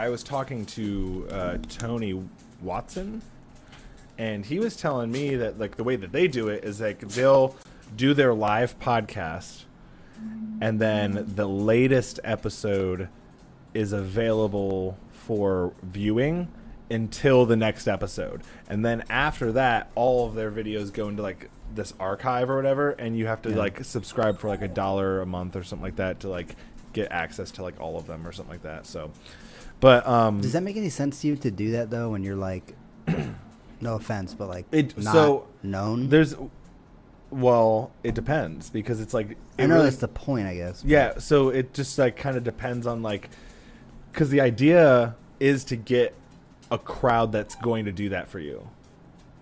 I was talking to uh, Tony Watson, and he was telling me that like the way that they do it is like they'll do their live podcast, and then the latest episode is available for viewing until the next episode, and then after that, all of their videos go into like this archive or whatever, and you have to Yeah. like subscribe for like a dollar a month or something like that to like get access to like all of them or something like that. So, but um, Does that make any sense to you to do that though? When you're like, no offense, but like It- not so, known. there's well, it depends because it's like I know really- that's the point, I guess. but- Yeah, so it just like kind of depends on like cuz the idea is to get a crowd that's going to do that for you.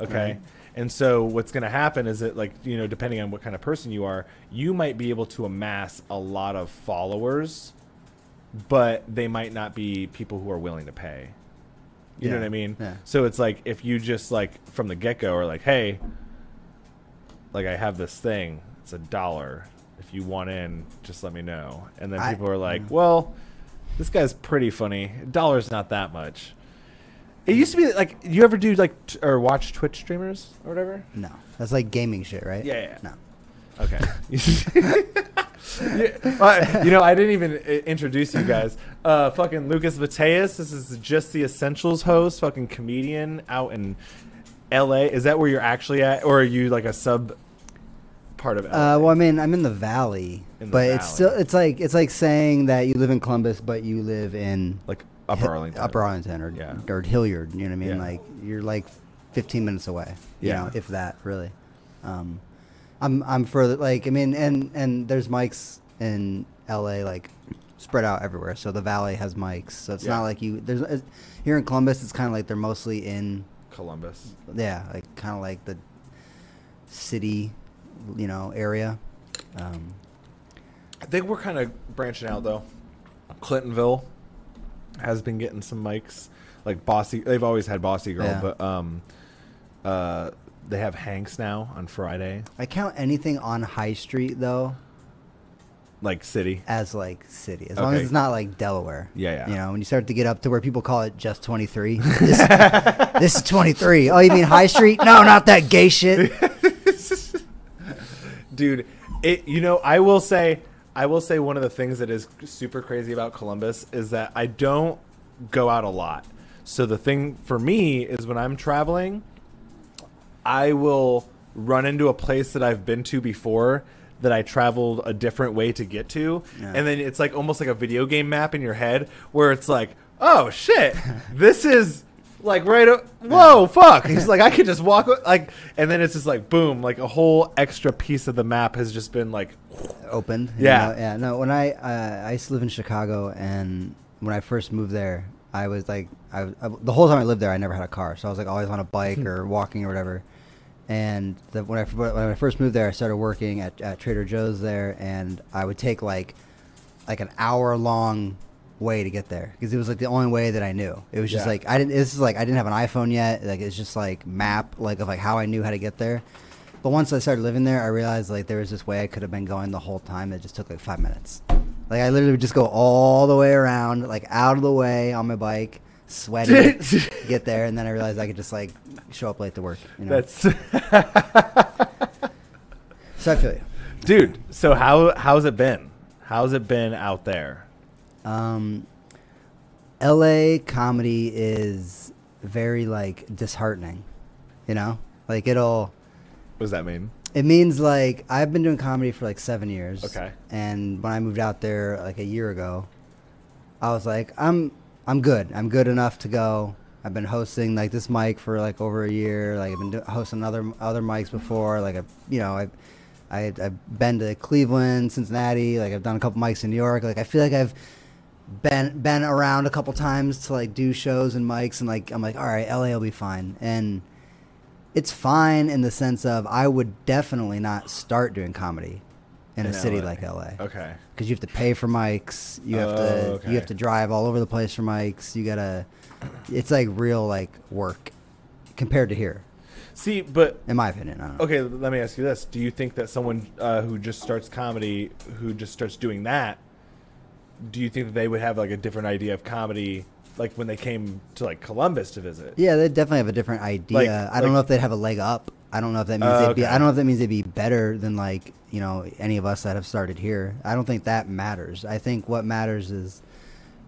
Okay? Right. And so what's going to happen is that like, you know, depending on what kind of person you are, you might be able to amass a lot of followers, but they might not be people who are willing to pay. You know what I mean? yeah. So it's like if you just like from the get-go are like, "Hey, like I have this thing. It's a dollar. If you want in, just let me know." And then I- people are like, mm. "Well, this guy's pretty funny. A dollar's not that much." It used to be like you ever do like t- or watch Twitch streamers or whatever? No, that's like gaming shit, right? Yeah, yeah. No. Okay. Yeah, uh, you know, I didn't even introduce you guys. Uh, fucking Lukas Mateus. This is just the Essentials host, fucking comedian out in L.A. Is that where you're actually at, or are you like a sub part of LA? Uh, well, I mean, I'm in the valley, In the but it's still it's like it's like saying that you live in Columbus, but you live in like Upper Hi- Arlington. Upper Arlington, or Yeah. or Hilliard. You know what I mean? Yeah. Like you're like 15 minutes away. You Yeah. know, if that really. Um, I'm I'm further like I mean, and and there's mics in L.A. like spread out everywhere. So the valley has mics. So it's Yeah. not like you there's here in Columbus. It's kind of like they're mostly in Columbus. yeah, like kind of like the city, you know, area. Um, I think we're kind of branching out though. Clintonville has been getting some mics, like Bossy. They've always had Bossy Girl, Yeah. but um, uh, they have Hanks now on Friday, I count anything on High Street though like City. as like city, as long Okay. as it's not like Delaware. Yeah, yeah. You know, when you start to get up to where people call it just 23. This, this is 23. Oh, you mean High Street? No, not that gay shit. dude it you know i will say i will say one of the things that is super crazy about columbus is that i don't go out a lot so the thing for me is when i'm traveling i will run into a place that i've been to before that i traveled a different way to get to Yeah. and then it's like almost like a video game map in your head where it's like oh shit this is like right o- whoa fuck he's like i could just walk o- like and then it's just like boom like a whole extra piece of the map has just been like Opened. you Yeah. know? Yeah. No, when I, uh, I used to live in Chicago and when I first moved there, I was like, I, I, the whole time I lived there, I never had a car. So I was like always on a bike or walking or whatever. And the, when I when I first moved there, I started working at, at Trader Joe's there, and I would take like like an hour long way to get there because it was like the only way that I knew. It was just Yeah. like I didn't. This is like I didn't have an iPhone yet. Like it's just like map like of like how I knew how to get there. But once I started living there, I realized like there was this way I could have been going the whole time. It just took like five minutes. Like I literally would just go all the way around, like out of the way on my bike, sweaty, get there, and then I realized I could just like show up late to work. You know? that's so I feel you. dude so how how's it been how's it been out there Um, L.A. comedy is very like disheartening. You know, like it'll. what does that mean It means like I've been doing comedy for like seven years. Okay. And when I moved out there like a year ago, I was like, I'm I'm good. I'm good enough to go. I've been hosting like this mic for like over a year. Like I've been do- hosting other other mics before. Like I, you know, I, I I've been to Cleveland, Cincinnati. Like I've done a couple mics in New York. Like I feel like I've been been around a couple times to like do shows and mics and like I'm like all right LA will be fine and it's fine in the sense of I would definitely not start doing comedy in, a In city LA. like LA okay because you have to pay for mics you have Oh, to okay. you have to drive all over the place for mics you gotta it's like real like work compared to here see but in my opinion I don't know. Okay, let me ask you this: Do you think that someone uh, who just starts comedy, who just starts doing that, do you think that they would have like a different idea of comedy, like when they came to like Columbus to visit? Yeah, they definitely have a different idea. Like- I don't like- know if they'd have a leg up. I don't know if that means Oh, they'd be. okay. I don't know if that means they'd be better than like you know any of us that have started here. I don't think that matters. I think what matters is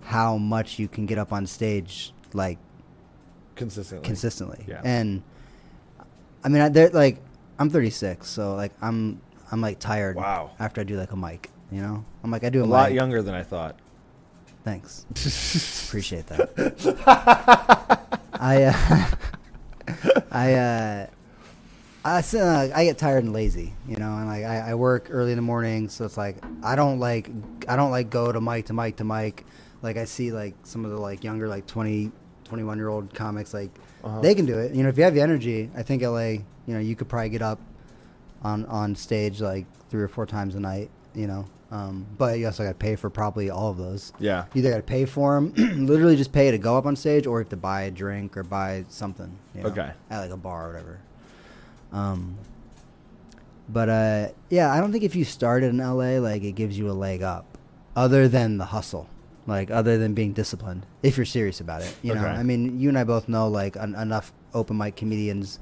how much you can get up on stage like Consistently. consistently. Yeah. And I mean, I, they're like I'm 36, so like I'm I'm like tired. Wow. After I do like a mic, you know, I'm like I do a, a lot mic. younger than I thought. Thanks. Appreciate that. I uh, I uh, I, uh, I get tired and lazy, you know, and like I, I work early in the morning, so it's like I don't like I don't like go to mic to mic to mic. Like I see like some of the like younger like 20, 21 year old comics like Uh-huh. they can do it. You know, if you have the energy, I think LA, you know, you could probably get up on on stage like three or four times a night, you know. Um, but you also got to pay for probably all of those. Yeah. You either got to pay for them, literally just pay to go up on stage, or you have to buy a drink or buy something. You know, Okay. At like a bar or whatever. Um, but uh, yeah, I don't think if you started in LA, like it gives you a leg up, other than the hustle, like other than being disciplined. If you're serious about it, you know. I mean, you and I both know like en- enough open mic comedians.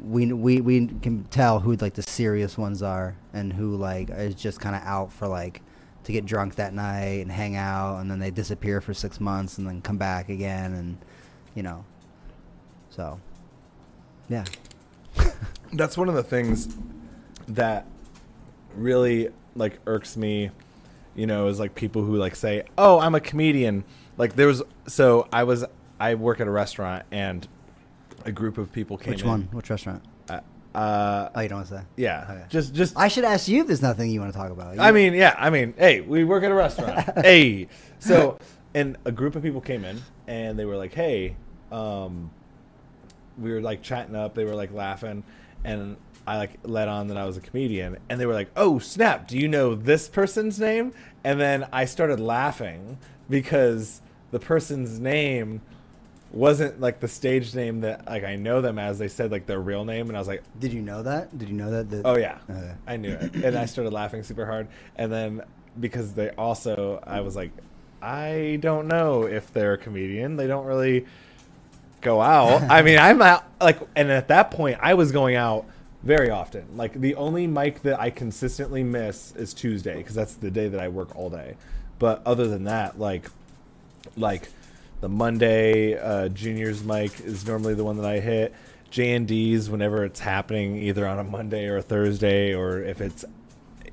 We, we we can tell who like the serious ones are and who like is just kind of out for like to get drunk that night and hang out and then they disappear for six months and then come back again and you know so yeah That's one of the things that really like irks me, you know, is like people who like say, "Oh, I'm a comedian." Like there was so I was I work at a restaurant and a group of people came which in. one which restaurant Uh, uh, oh you don't want to say yeah. Okay. Just just I should ask you if there's nothing you want to talk about I mean, yeah, I mean, hey, we work at a restaurant. hey. So, and a group of people came in and they were like, "Hey, um we were like chatting up, they were like laughing and I like let on that I was a comedian and they were like, "Oh, snap, do you know this person's name?" And then I started laughing because the person's name wasn't like the stage name that like I know them as. They said like their real name and I was like, did you know that did you know that the, Oh yeah. I knew it, and I started laughing super hard. And then because they also, I was like, I don't know if they're a comedian. They don't really go out. I mean, I'm out like, and at that point, I was going out very often. Like the only mic that I consistently miss is Tuesday because that's the day that I work all day. But other than that, like, like the Monday uh, juniors mic is normally the one that I hit. J and D's whenever it's happening, either on a Monday or a Thursday, or if it's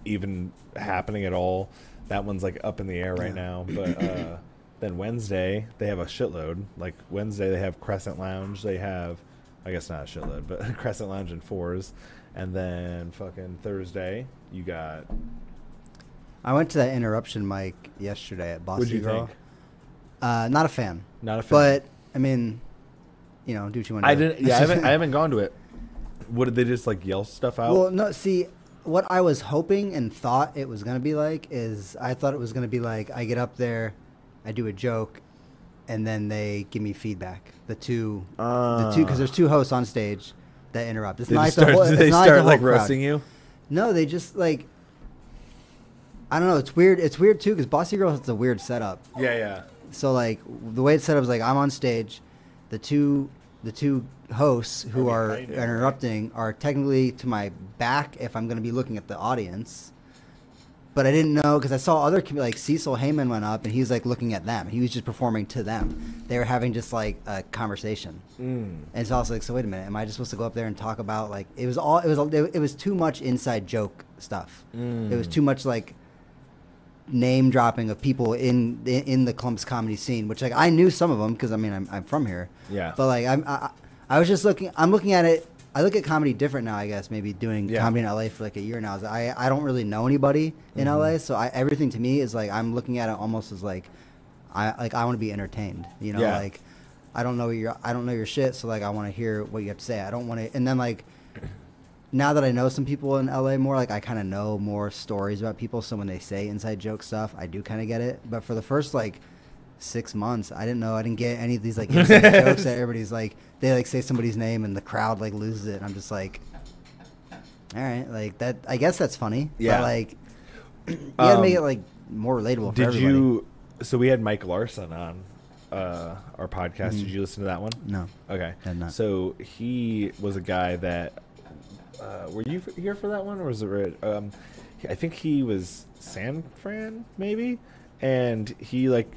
even happening at all. That one's like up in the air right now. But uh, then Wednesday they have a shitload. Like Wednesday they have Crescent Lounge. They have, I guess not a shitload, but Crescent Lounge and fours. And then fucking Thursday you got. I went to that interruption mic yesterday at Bossy What'd you Girl. think? Uh, not a fan, Not a fan. but I mean, you know, do what you want. to I do. didn't. Yeah, I haven't. I haven't gone to it. What did they just like yell stuff out? Well, no. See, what I was hoping and thought it was gonna be like is I thought it was gonna be like I get up there, I do a joke, and then they give me feedback. The two, the two, ah. because there's two hosts on stage that interrupt. It's not just like the whole, it's they not start the whole like crowd. roasting you. No, they just like. I don't know. It's weird. It's weird too because Bossy Girl has a weird setup. Yeah, yeah. So like the way it's set up is like I'm on stage, the two the two hosts who Are are behind you, right? interrupting are technically to my back if I'm going to be looking at the audience. But I didn't know because I saw other like Cecil Heyman went up and he was like looking at them. He was just performing to them. They were having just like a conversation. Mm. And it's also like, so wait a minute, am I just supposed to go up there and talk about like it was all it was it was too much inside joke stuff. It was Mm. too much like name dropping of people in in, in the Columbus comedy scene, which like I knew some of them because I mean I'm I'm from here. Yeah. But like I'm I, I was just looking I'm looking at it. I look at comedy different now. I guess maybe doing Yeah. comedy in LA for like a year now. I I don't really know anybody in Mm-hmm. LA, so I, everything to me is like I'm looking at it almost as like I like I want to be entertained. You know, Yeah. like I don't know your I don't know your shit, so like I want to hear what you have to say. I don't want to, and then like now that I know some people in LA more, like I kind of know more stories about people. So when they say inside joke stuff, I do kind of get it. But for the first like six months, I didn't know. I didn't get any of these like inside jokes that everybody's like they like say somebody's name and the crowd like loses it. And I'm just like, all right, like that. I guess that's funny. Yeah. But like you gotta make Um, it like more relatable for Did everybody. you? So we had Mike Larson on uh, our podcast. Did you listen to that one? No. Okay. So he was a guy that. Uh, were you here for that one, or was it? Um, I think he was San Fran, maybe, and he like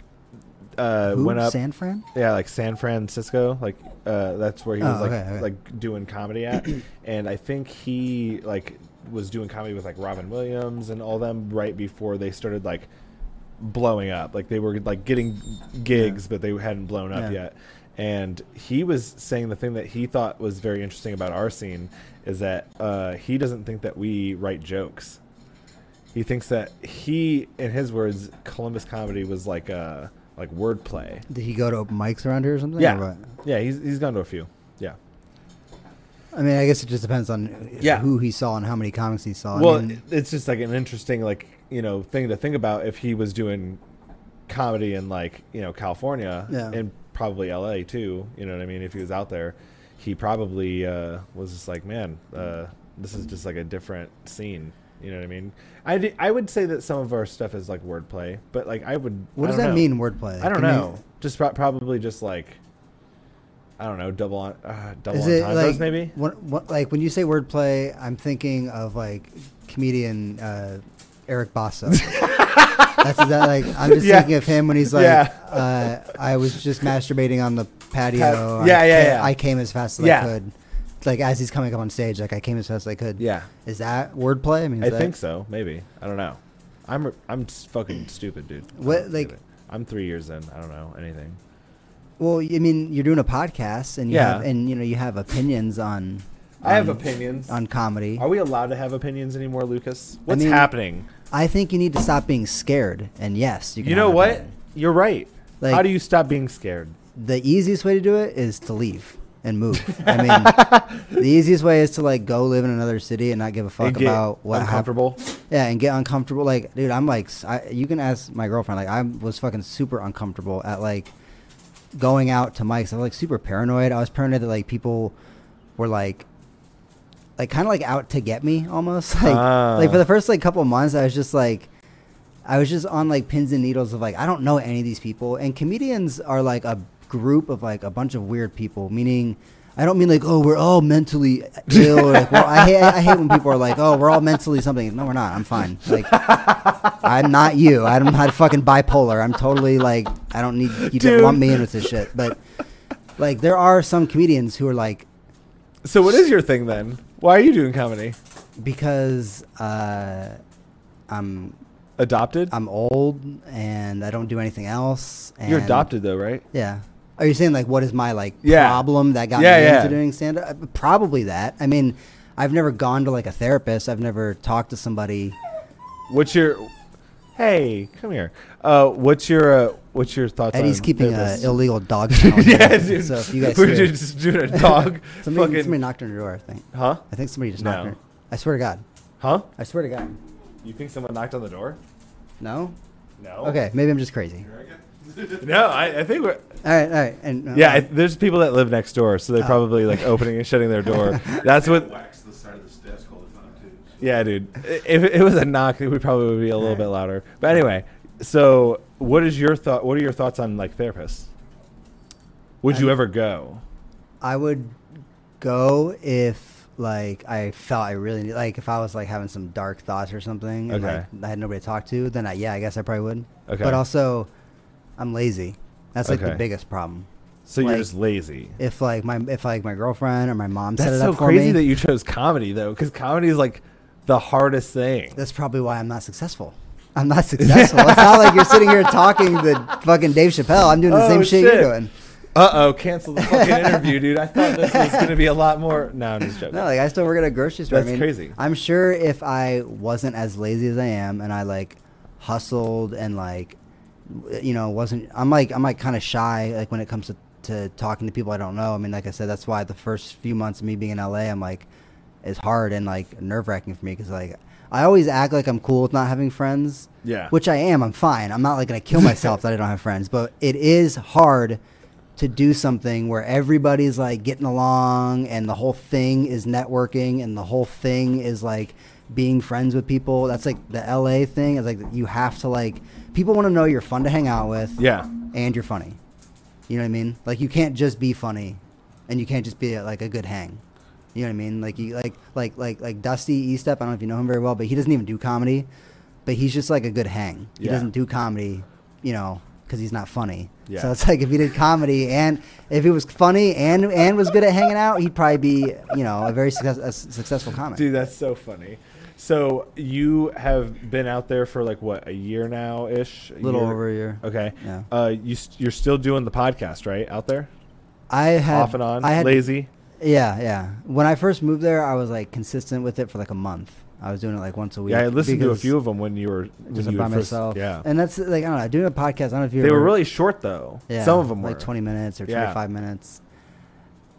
uh, Who? went up. San Fran? Yeah, like San Francisco, like uh, that's where he was Oh, like okay, okay. like doing comedy at, and I think he like was doing comedy with like Robin Williams and all them right before they started like blowing up. Like they were like getting gigs, but they hadn't blown up Yeah. yet. And he was saying the thing that he thought was very interesting about our scene is that uh, he doesn't think that we write jokes. He thinks that he, in his words, Columbus comedy was like uh, like wordplay. Did he go to open mics around here or something? or Yeah, what? yeah, he's he's gone to a few. Yeah. I mean, I guess it just depends on Yeah. who he saw and how many comics he saw. I Well, mean, it's just like an interesting like you know thing to think about if he was doing comedy in like you know California Yeah. and probably L.A. too. You know what I mean? If he was out there, he probably uh, was just like, man, uh, this is just like a different scene. You know what I mean? I, I would say that some of our stuff is like wordplay, but like I would. what I does that know. mean, wordplay? I don't Can you- know. Just pro- probably just like. I don't know, double on, uh, double Is it like maybe. What, what, like when you say wordplay, I'm thinking of like comedian uh, Eric Basso. That's that like I'm just Yeah. thinking of him when he's like, Yeah. uh, I was just masturbating on the patio. Pat- I yeah, yeah, yeah. I came as fast as Yeah. I could. Like as he's coming up on stage, like I came as fast as I could. Yeah. Is that wordplay? I mean, I that- think so. Maybe I don't know. I'm I'm fucking stupid, dude. What, like- I'm three years in. I don't know anything. Well, I mean, you're doing a podcast, and you Yeah. have, and you know, you have opinions on. I have opinions. on comedy. Are we allowed to have opinions anymore, Lukas? What's mean, happening? I think you need to stop being scared. And yes, you can. You know what? opinion. You're right. Like- How do you stop being scared? The easiest way to do it is to leave and move. I mean, the easiest way is to like go live in another city and not give a fuck get about what happened. uncomfortable. Yeah, and get uncomfortable. Like, dude, I'm like, I, you can ask my girlfriend. Like, I was fucking super uncomfortable at like going out to mics. I was like super paranoid. I was paranoid that like people were like, like kind of like out to get me almost. Like, Ah. like for the first like couple months, I was just like, I was just on like pins and needles of like I don't know any of these people. And comedians are like a group of like a bunch of weird people. Meaning, I don't mean like oh we're all mentally ill. Or like well I hate I hate when people are like oh we're all mentally something. No, we're not. I'm fine. Like I'm not you. I'm not fucking bipolar. I'm totally like I don't need you to lump me in with this shit. But like there are some comedians who are like So what is your thing then? Why are you doing comedy? because uh, I'm Adopted? I'm old and I don't do anything else. And You're adopted though, right? Yeah. Are you saying like what is my like Yeah. problem that got Yeah, me yeah. into doing stand up? Probably that. I mean, I've never gone to like a therapist. I've never talked to somebody. What's your Hey, come here. Uh, what's your uh, what's your thoughts Eddie's on keeping an illegal dog yeah, here. dude. So if you guys We're hear, just doing a dog. somebody, fucking, somebody knocked on your door. I think. huh? I think somebody just No. knocked. On your, I swear to God. Huh? I swear to God. You think someone knocked on the door? No. No. Okay, maybe I'm just crazy. No, I, I think we're. All right, all right, and uh, Yeah, I, there's people that live next door, so they're Oh. probably like opening and shutting their door. That's what. wax the side of this desk all the time too. Yeah, dude. I- If it was a knock, it would probably be a little bit louder. But anyway, so what is your thought? What are your thoughts on like therapists? Would you ever go? I would go if like I felt I really need, like if I was like having some dark thoughts or something and Okay. like I had nobody to talk to, then I, yeah, I guess I probably would. Okay. But also, I'm lazy. That's like the Okay. biggest problem. So you're like- just lazy. If like my if like my girlfriend or my mom set That's it so up for crazy me, that you chose comedy though, because comedy is like the hardest thing. that's probably why I'm not successful. I'm not successful. it's not like you're sitting here talking to fucking Dave Chappelle. I'm doing the Oh, same shit, shit. you're doing. Uh oh, cancel the fucking interview, dude. I thought this was gonna be a lot more. No, I'm just joking. No, like I still work at a grocery store. I That's mean, crazy. I'm sure if I wasn't as lazy as I am, and I like hustled and like, you know, wasn't I'm like I'm like kind of shy like when it comes to to talking to people I don't know. I mean, like I said, that's why the first few months of me being in LA, I'm like, is hard and like nerve wracking for me because like I always act like I'm cool with not having friends. Yeah. Which I am. I'm fine. I'm not like gonna kill myself that I don't have friends, but it is hard to do something where everybody's like getting along and the whole thing is networking and the whole thing is like being friends with people. That's like the LA thing. Is like you have to like people want to know you're fun to hang out with Yeah. and you're funny. You know what I mean? Like you can't just be funny, and you can't just be like a good hang. You know what I mean? Like you like like like like Dusty Eastep. I don't know if you know him very well, but he doesn't even do comedy. But he's just like a good hang. He Yeah. doesn't do comedy, you know, because he's not funny. Yeah. So it's like if he did comedy and if he was funny and and was good at hanging out, he'd probably be you know a very success, a successful comic. Dude, that's so funny. So you have been out there for like what a year now ish, a little over a year. Okay. Yeah. Uh, you st- you're still doing the podcast, right? Out there, I had off and on, I had lazy. Yeah, yeah. When I first moved there, I was like consistent with it for like a month. I was doing it like once a week. Yeah, I listened to a few of them when you were when just you by were first- myself. Yeah, and that's like I don't know. Doing a podcast, I don't know if you. they were really short though. Yeah, Some of them were like twenty minutes or Yeah. twenty-five minutes.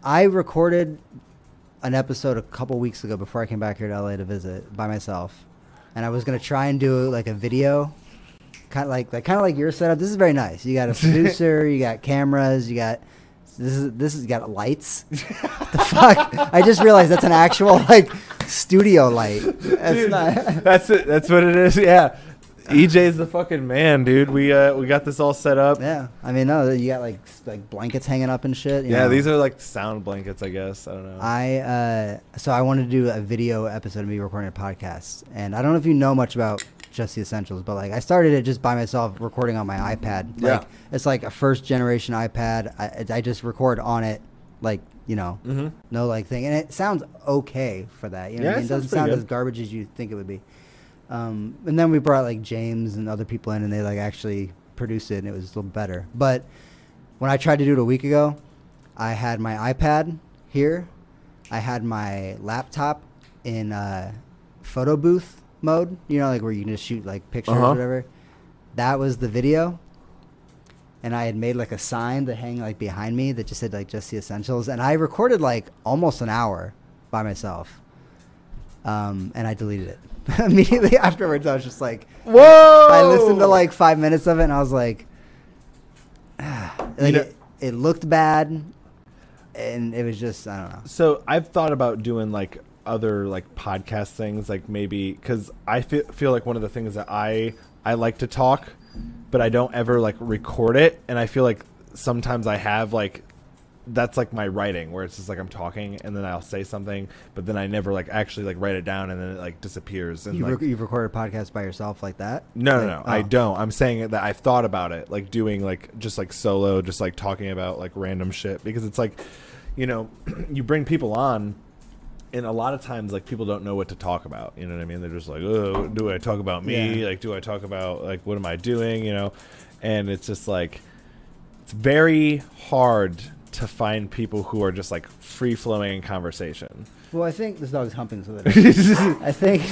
I recorded an episode a couple weeks ago before I came back here to LA to visit by myself, and I was gonna try and do like a video, kind of like like kind of like your setup. This is very nice. You got a producer, you got cameras, you got. This is this has got lights. the fuck! I just realized that's an actual like studio light. That's Dude, not. that's it. That's what it is. Yeah. EJ's the fucking man, dude. We uh we got this all set up. Yeah, I mean, no, you got like s- like blankets hanging up and shit. you Yeah, know. these are like sound blankets, I guess. I don't know. I uh, so I wanted to do a video episode of me recording a podcast, and I don't know if you know much about just the essentials, but like I started it just by myself recording on my iPad. Like Yeah. it's like a first generation iPad. I, I just record on it, like you know, mm-hmm. no like thing, and it sounds okay for that. You know, Yeah, I it mean? it sounds doesn't pretty sound good. as garbage as you think it would be. Um, and then we brought like James and other people in, and they like actually produced it, and it was a little better. But when I tried to do it a week ago, I had my iPad here, I had my laptop in uh, photo booth mode. You know, like where you can just shoot like pictures Uh-huh. or whatever. That was the video. And I had made like a sign that hang like behind me that just said like just the essentials. And I recorded like almost an hour by myself. Um, and I deleted it immediately afterwards. I was just like, Whoa! I listened to like five minutes of it, and I was like, like know- it, it looked bad, and it was just I don't know. So I've thought about doing like other like podcast things, like maybe because I feel feel like one of the things that I I like to talk, but I don't ever like record it, and I feel like sometimes I have like that's like my writing where it's just like I'm talking and then I'll say something, but then I never like actually like write it down and then it like disappears and You like you've recorded a podcast by yourself like that? no, no, Like, no. Oh. I oh. don't. I'm saying that I've thought about it, like doing like just like solo, just like talking about like random shit because it's like, you know, you bring people on, and a lot of times like people don't know what to talk about. You know what I mean? They're just like, oh, do I talk about me? Yeah. Like, do I talk about like what am I doing? You know, and it's just like it's very hard to find people who are just like free flowing in conversation. Well, I think this dog's humping so that I think,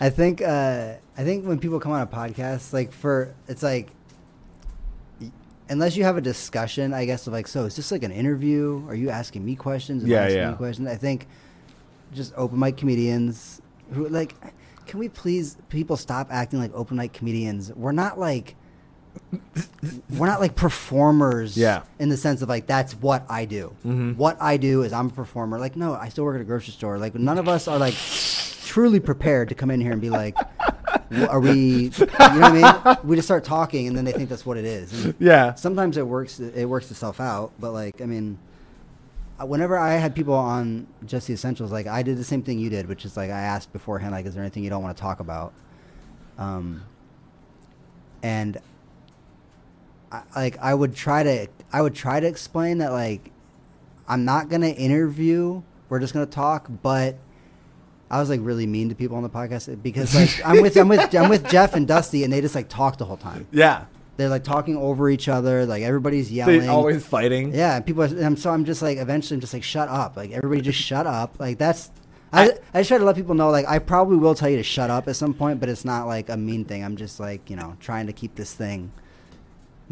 I think, uh, I think when people come on a podcast, like for it's like, unless you have a discussion, I guess of like, so is this like an interview? Are you asking me questions? Am I Yeah, asking yeah. you questions. I think just open mic comedians who like, can we please people stop acting like open mic comedians? We're not like. We're not like performers Yeah. in the sense of like that's what I do. Mhm. What I do is I'm a performer. Like no, I still work at a grocery store. Like none of us are like truly prepared to come in here and be like, are we? You know what I mean? We just start talking and then they think that's what it is. And Yeah. sometimes it works. It works itself out. But like I mean, whenever I had people on just the essentials, like I did the same thing you did, which is like I asked beforehand, like, is there anything you don't want to talk about? Um, and I, like I would try to I would try to explain that like I'm not gonna interview. We're just gonna talk, but I was like really mean to people on the podcast eh, because like I'm with I'm with I'm with Jeff and Dusty and they just like talk the whole time. Yeah. They're like talking over each other, like everybody's yelling. They're always fighting. Yeah, and people. Are, and so I'm just like, eventually, I'm just like, shut up. Like everybody, just shut up. Like that's. I, I just try to let people know, like I probably will tell you to shut up at some point, but it's not like a mean thing. I'm just like, you know, trying to keep this thing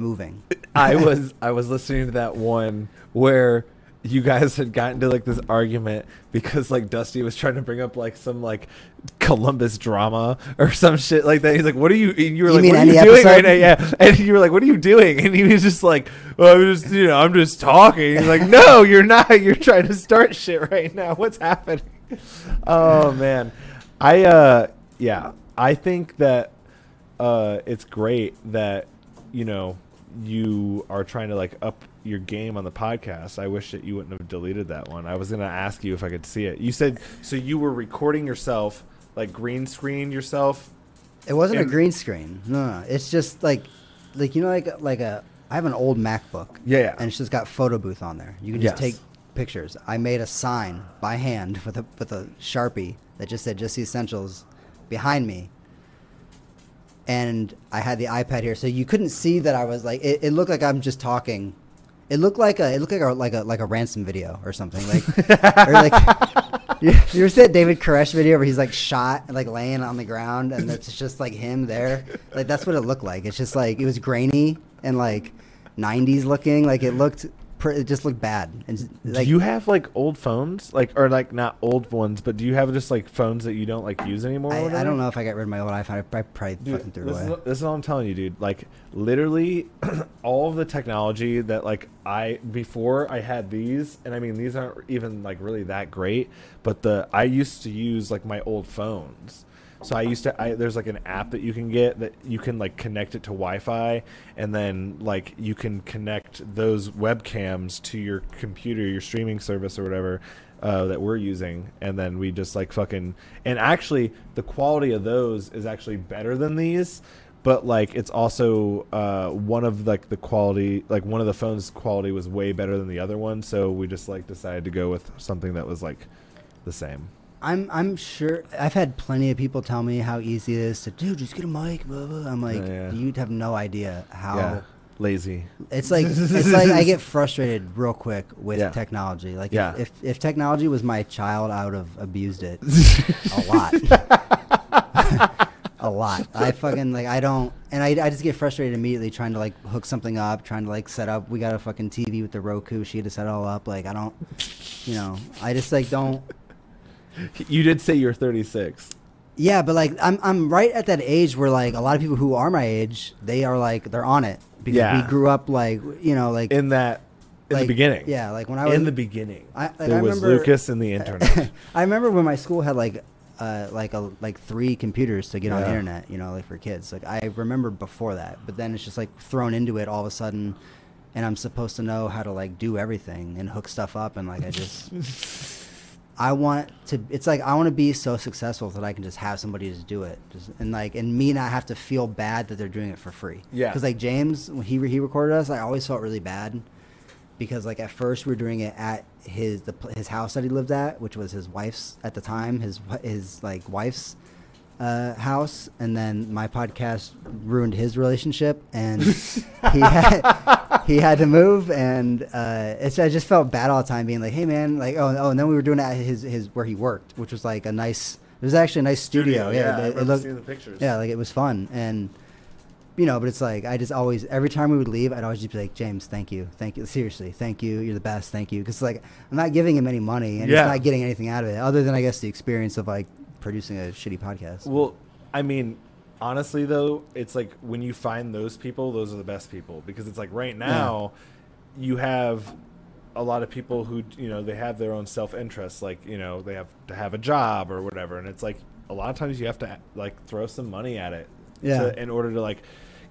moving. I was I was listening to that one where you guys had gotten to like this argument because like Dusty was trying to bring up like some like Columbus drama or some shit like that. He's like, "What are you?" And you were You like, "What are you doing right now?" Yeah, and you were like, "What are you doing?" And he was just like, "Well, I'm just you know I'm just talking." He's like, "No, you're not. You're trying to start shit right now. What's happening?" Oh man. I uh yeah, I think that uh it's great that you know you are trying to like up your game on the podcast. I wish that you wouldn't have deleted that one. I was going to ask you if I could see it. You said so you were recording yourself like green screen yourself. It wasn't a green screen. No, no, it's just like, like you know, like like a. I have an old MacBook. Yeah, yeah. And it's just got photo booth on there. You can just Yes. take pictures. I made a sign by hand with a with a sharpie that just said "Just the Essentials" behind me. And I had the iPad here, so you couldn't see that I was like. It, it looked like I'm just talking. It looked like a. It looked like a like a like a ransom video or something. Like, or like. You, you ever see that David Koresh video where he's like shot and like laying on the ground and it's just like him there? Like that's what it looked like. It's just like it was grainy and like 90s looking. Like it looked, pr- it just looked bad. And like do you have like old phones? Like or like not old ones, but do you have just like phones that you don't like use anymore? I, I don't know if I got rid of my old iPhone. I, I probably Dude, fucking threw it away. Is, this is all I'm telling you, dude. Like literally, all of the technology that like I before I had these, and I mean these aren't even like really that great, but the I used to use like my old phones. So I used to. I, there's like an app that you can get that you can like connect it to Wi-Fi, and then like you can connect those webcams to your computer, your streaming service or whatever uh, that we're using, and then we just like fucking. And actually, the quality of those is actually better than these, but like it's also uh, one of like the quality, like one of the phones' quality was way better than the other one, so we just like decided to go with something that was like the same. I'm I'm sure I've had plenty of people tell me how easy it is to dude just get a mic. Blah, blah. I'm like Yeah, yeah. you'd have no idea how. yeah, lazy. It's like it's like I get frustrated real quick with Yeah. technology. Like Yeah. if, if if technology was my child, I would have abused it a lot. a lot. I fucking like I don't and I, I just get frustrated immediately trying to like hook something up, trying to like set up we got a fucking TV with the Roku, she had to set it all up. Like I don't you know, I just like don't You did say you're 36. Yeah, but like I'm I'm right at that age where like a lot of people who are my age, they are like they're on it because Yeah. we grew up like you know like In that, in like, the beginning. Yeah, like when I was in the beginning. I- like, there I was remember- Lukas and the internet. I remember when my school had like uh, like a like three computers to get on the internet, you know, like for kids. Like I remember before that, but then it's just like thrown into it all of a sudden, and I'm supposed to know how to like do everything and hook stuff up, and like I just. I want to. It's like I want to be so successful that I can just have somebody just do it, just, and like, and me not have to feel bad that they're doing it for free. Yeah. Because like James, when he he recorded us, I always felt really bad, because like at first we were doing it at his the his house that he lived at, which was his wife's at the time, his his like wife's uh, house, and then my podcast ruined his relationship, and he had he had to move, and uh, it's I just felt bad all the time, being like, hey man, like oh oh, and then we were doing it at his his where he worked, which was like a nice. It was actually a nice studio. yeah, I it, it looked the pictures. yeah, like it was fun, and you know, but it's like I just always every time we would leave, I'd always just be like, James, thank you, thank you, seriously, thank you, you're the best, thank you, because like I'm not giving him any money, and Yeah. he's not getting anything out of it other than I guess the experience of like producing a shitty podcast. Well, I mean, honestly though, it's like when you find those people, those are the best people because it's like right now, you have a lot of people who you know they have their own self interest, like you know they have to have a job or whatever, and it's like a lot of times you have to like throw some money at it, Yeah. to, in order to like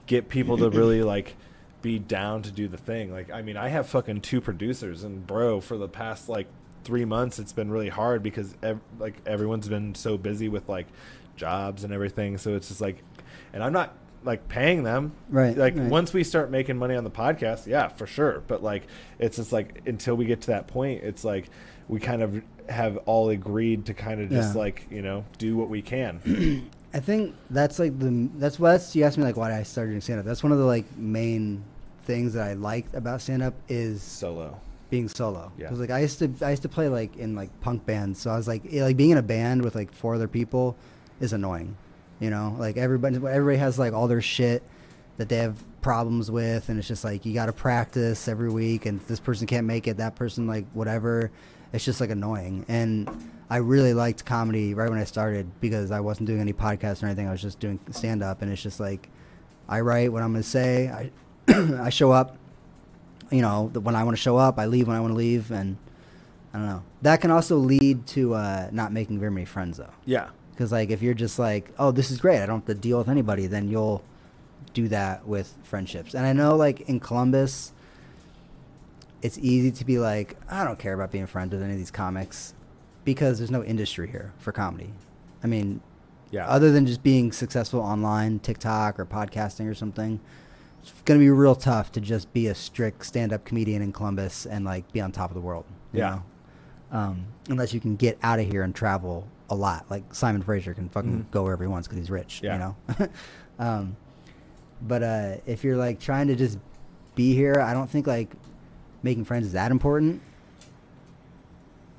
get people to really like be down to do the thing. Like, I mean, I have fucking two producers, and bro, for the past like three months, it's been really hard because ev- like everyone's been so busy with like jobs and everything. So it's just like, and I'm not like paying them. Right, Like right. once we start making money on the podcast, yeah, for sure. But like, it's just like until we get to that point, it's like we kind of have all agreed to kind of just Yeah. like you know do what we can. I think that's like the that's what that's, you asked me like why I started doing stand up. That's one of the like main things that I liked about stand up is Solo. being solo. Yeah. 'Cause, like I used to I used to play like in like punk bands, so I was like yeah, like being in a band with like four other people is annoying. You know, like everybody everybody has like all their shit that they have problems with, and it's just like you got to practice every week, and this person can't make it, that person like whatever. It's just like annoying, and I really liked comedy right when I started because I wasn't doing any podcasts or anything. I was just doing stand up, and it's just like I write what I'm gonna say. I I show up you know, when I want to show up, I leave when I want to leave, and I don't know. That can also lead to uh, not making very many friends though, Yeah. Because like if you're just like, oh, this is great, I don't have to deal with anybody, then you'll do that with friendships. And I know like in Columbus, it's easy to be like, I don't care about being friends with any of these comics because there's no industry here for comedy. I mean, Yeah. other than just being successful online, TikTok or podcasting or something, it's going to be real tough to just be a strict stand-up comedian in Columbus and like be on top of the world. you Yeah. know? Um, unless you can get out of here and travel a lot, like Simon Fraser can fucking Mhm. go wherever he wants because he's rich. Yeah. You know. um, but uh, if you're like trying to just be here, I don't think like making friends is that important.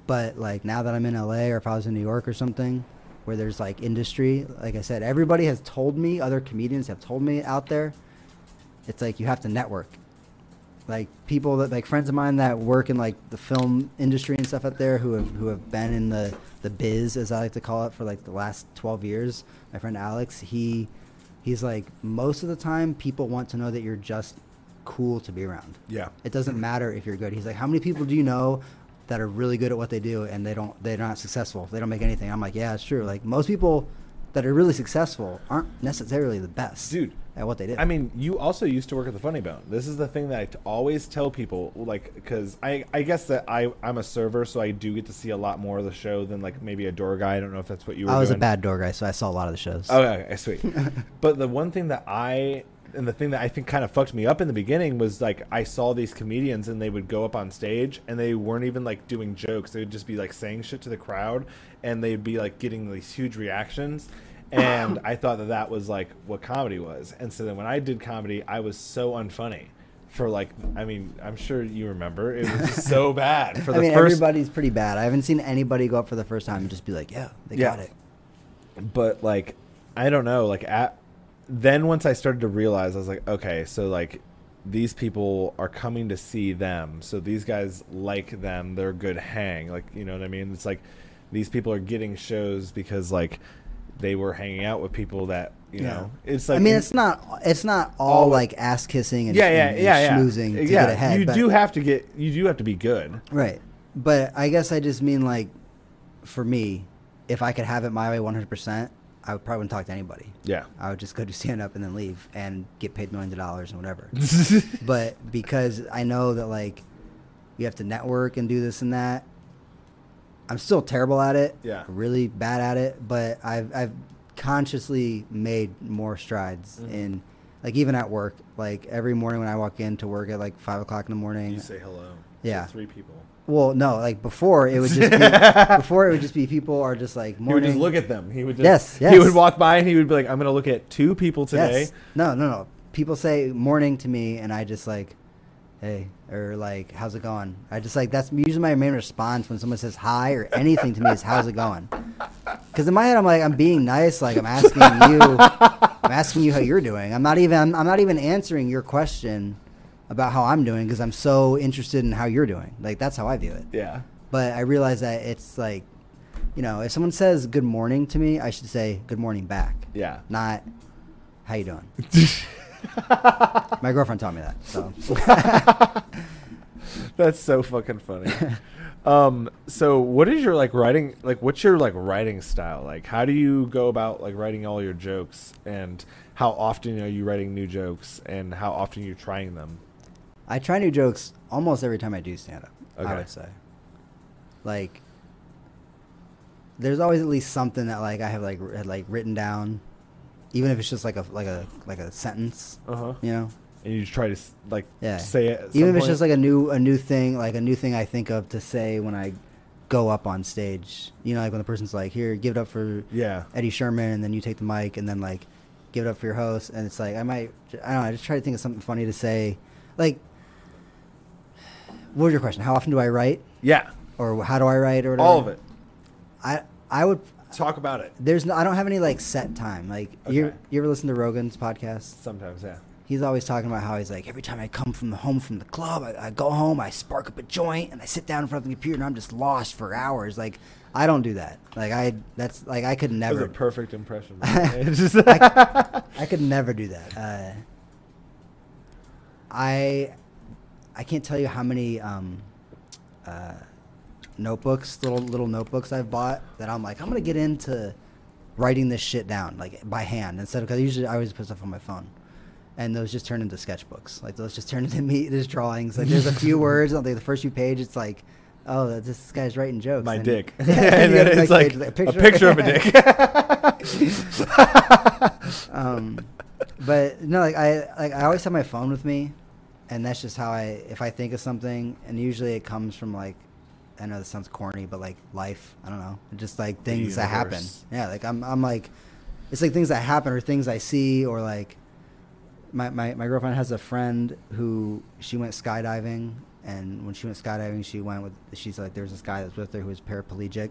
But like now that I'm in LA or if I was in New York or something, where there's like industry, like I said, everybody has told me, other comedians have told me out there, it's like you have to network. Like people that like friends of mine that work in like the film industry and stuff out there who have who have been in the the biz as I like to call it for like the last 12 years. My friend Alex, he he's like most of the time people want to know that you're just cool to be around. yeah. It doesn't matter if you're good. He's like, how many people do you know that are really good at what they do and they don't they're not successful. They don't make anything. I'm like, yeah, it's true. Like most people that are really successful aren't necessarily the best Dude, at what they do. I mean, you also used to work at the Funny Bone. This is the thing that I t- always tell people, like, because I, I guess that I, I'm a server, so I do get to see a lot more of the show than like maybe a door guy. I don't know if that's what you were. I was doing. a bad door guy, so I saw a lot of the shows. Oh, okay, okay, sweet. but the one thing that I and the thing that I think kind of fucked me up in the beginning was like I saw these comedians and they would go up on stage and they weren't even like doing jokes. They would just be like saying shit to the crowd and they'd be like getting these huge reactions. And I thought that that was like what comedy was. And so then when I did comedy, I was so unfunny. For like, I mean, I'm sure you remember it was so bad. For the I mean, first everybody's pretty bad. I haven't seen anybody go up for the first time and just be like, yeah, they Yeah. got it. but like i don't know like at then once i started to realize i was like okay so like these people are coming to see them so these guys like them they're a good hang like you know what i mean it's like these people are getting shows because like they were hanging out with people that you know it's like I mean, it's not it's not all, all- like ass kissing and, yeah yeah and, and yeah yeah to yeah get ahead. you do have to get you do have to be good Right. But I guess I just mean like for me, if I could have it my way 100%, I would probably wouldn't talk to anybody. yeah I would just go do stand up and then leave and get paid millions of dollars and whatever. but because I know that like you have to network and do this and that, I'm still terrible at it. Yeah. Really bad at it, but I've I've consciously made more strides Mhm. in like even at work. Like every morning when I walk in to work at like five o'clock in the morning, you say hello Yeah. to three people well, no, like before it would just be before it would just be people are just like he morning. would just look at them he would just Yes, he would walk by and he would be like i'm gonna look at two people today Yes. No, no, no. People say morning to me, and I just like, hey, or like, how's it going? I just like that's usually my main response when someone says hi or anything to me is how's it going? Because in my head I'm like I'm being nice, like I'm asking you, I'm asking you how you're doing. I'm not even I'm, I'm not even answering your question about how I'm doing because I'm so interested in how you're doing. Like that's how I view it. yeah But I realize that it's like, you know, if someone says good morning to me, I should say good morning back, yeah not how you doing. My girlfriend taught me that. So That's so fucking funny. um, so what is your like writing like what's your like writing style? Like how do you go about like writing all your jokes and how often are you writing new jokes and how often are you trying them? I try new jokes almost every time I do stand up. Okay. I would say, like, there's always at least something that like I have like had like written down, even if it's just like a like a like a sentence, Uh-huh. you know. And you just try to like Yeah. say it even if it's just like a new a new thing like a new thing i think of to say when i go up on stage you know like when the person's like here give it up for Yeah. eddie sherman and then you take the mic and then like give it up for your host and it's like i might i don't know i just try to think of something funny to say like what was your question how often do i write Yeah. or how do i write or whatever All of it. i i would Talk about it. there's no i don't have any like set time like you Okay. you ever listen to rogan's podcast Sometimes, yeah. He's always talking about how he's like every time I come from the home from the club, I, I go home, I spark up a joint, and I sit down in front of the computer, and I'm just lost for hours. Like I don't do that. Like I that's like I could That was never. a perfect impression. Just- I, I could never do that. Uh, I I can't tell you how many um, uh, notebooks, little little notebooks I've bought that I'm like I'm gonna get into writing this shit down like by hand instead of because usually I always put stuff on my phone. And those just turn into sketchbooks. Like those just turn into me, just drawings. Like there's a few words on like, the first few pages. It's like, oh, this guy's writing jokes. My And- dick. Yeah, and then it's like, page, a picture of a dick. um, but no, like I like I always have my phone with me, and that's just how I if I think of something, and usually it comes from like I know this sounds corny, but like life. I don't know, just like things that happen. Yeah, like I'm I'm like it's like things that happen or things I see or like my, my, my girlfriend has a friend who she went skydiving and when she went skydiving she went with she's like there's this guy that's with her who was paraplegic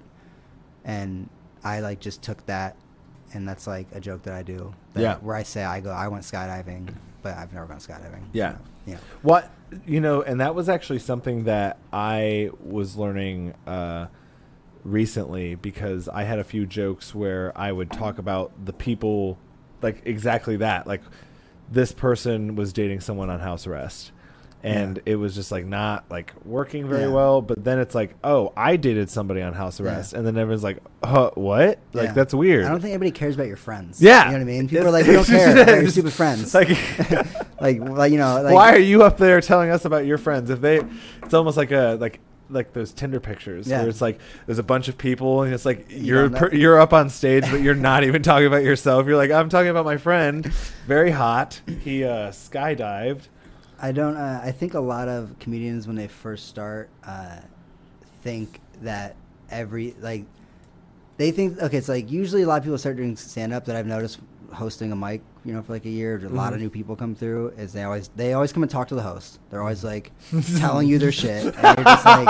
and I like just took that and that's like a joke that I do that- Yeah. where I say I go I went skydiving but I've never gone skydiving Yeah. yeah What you know, and that was actually something that I was learning uh, recently because I had a few jokes where I would talk about the people, like exactly that. Like this person was dating someone on house arrest, and Yeah. it was just like not like working very Yeah. well. But then it's like, oh, I dated somebody on house Yeah. arrest, and then everyone's like, huh, what? Like Yeah. that's weird. I don't think anybody cares about your friends Yeah. you know what I mean people It's- are like we don't care about your stupid friends like- like like you know like, Why are you up there telling us about your friends? If they, it's almost like a like like those Tinder pictures Yeah. where it's like there's a bunch of people and it's like You you're don't per, you're up on stage but you're not even talking about yourself. You're like I'm talking about my friend, very hot. He uh, skydived. I don't. Uh, I think a lot of comedians when they first start uh, think that every like they think okay. It's like usually a lot of people start doing stand up that I've noticed hosting a mic, you know, for like a year. A lot of Mhm. new people come through. Is they always they always come and talk to the host. They're always like telling you their shit. And you're just like,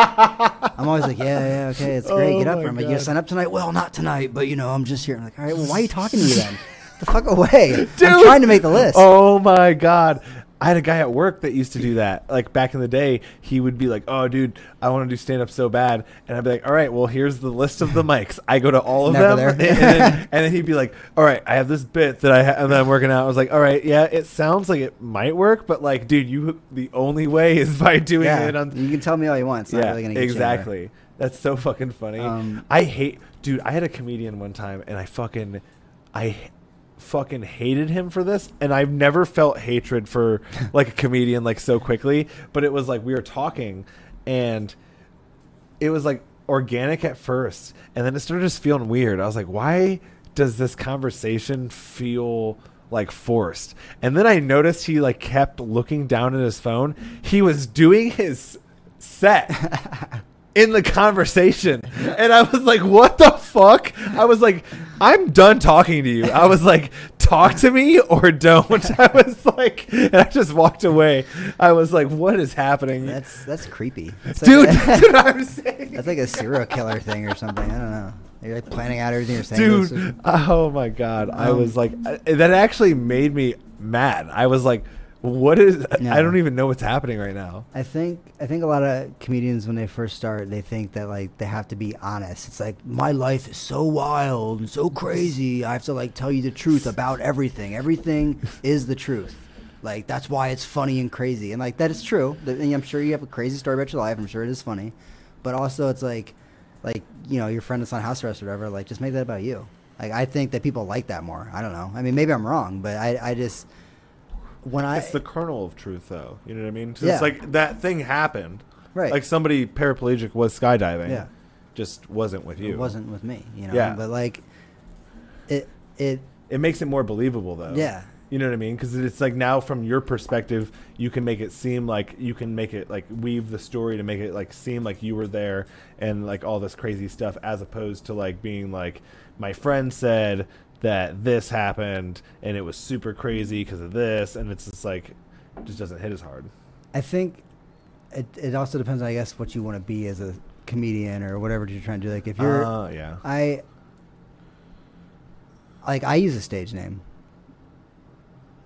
I'm always like, yeah, yeah, okay, it's great. Oh Get up. I'm like, you sign up tonight? Well, not tonight, but you know, I'm just here. I'm like, all right, well, why are you talking to me then? the fuck away. I'm trying to make the list. Oh my god. I had a guy at work that used to do that. Like back in the day, he would be like, "Oh, dude, I want to do stand up so bad," and I'd be like, "All right, well, here's the list of the mics. I go to all of Never them." there. and, then, and then he'd be like, "All right, I have this bit that I ha- that I'm working out." I was like, "All right, yeah, it sounds like it might work, but like, dude, you the only way is by doing yeah, it on you can tell me all you want. It's not yeah, really gonna get you exactly. That's so fucking funny. Um, I hate, dude. I had a comedian one time, and I fucking, I fucking hated him for this, and I've never felt hatred for like a comedian like so quickly. But it was like we were talking, and it was like organic at first, and then it started just feeling weird. I was like, why does this conversation feel? like forced and then i noticed he like kept looking down at his phone he was doing his set in the conversation. And i was like what the fuck? I was like i'm done talking to you. I was like talk to me or don't? I was like and i just walked away. I was like what is happening? That's that's creepy. That's dude like a, that's what i'm saying. That's like a serial killer thing or something. I don't know. You're like planning out everything you're saying. Dude oh my god. I Um, was like I- that actually made me mad. I was like what is Yeah. i don't even know what's happening right now I think I think a lot of comedians when they first start, they think that like they have to be honest. It's like my life is so wild and so crazy. I have to like tell you the truth about everything. Everything is the truth. Like that's why it's funny and crazy. And like that is true. And I'm sure you have a crazy story about your life. I'm sure it is funny, but also it's like like you know your friend that's on house arrest or whatever. Like just make that about you. Like I think that people like that more. I don't know. I mean maybe I'm wrong, but I I just when I it's the kernel of truth though you know what i mean? Yeah. it's like that thing happened right like somebody paraplegic was skydiving Yeah. just wasn't with you It wasn't with me, you know. Yeah. But like, it it it makes it more believable though yeah you know what i mean because it's like now from your perspective you can make it seem like you can make it like weave the story to make it like seem like you were there and like all this crazy stuff as opposed to like being like my friend said that this happened and it was super crazy because of this and it's just like it just doesn't hit as hard I think it it also depends, I guess, what you want to be as a comedian or whatever you're trying to do. Like if you're, uh, yeah I like I use a stage name.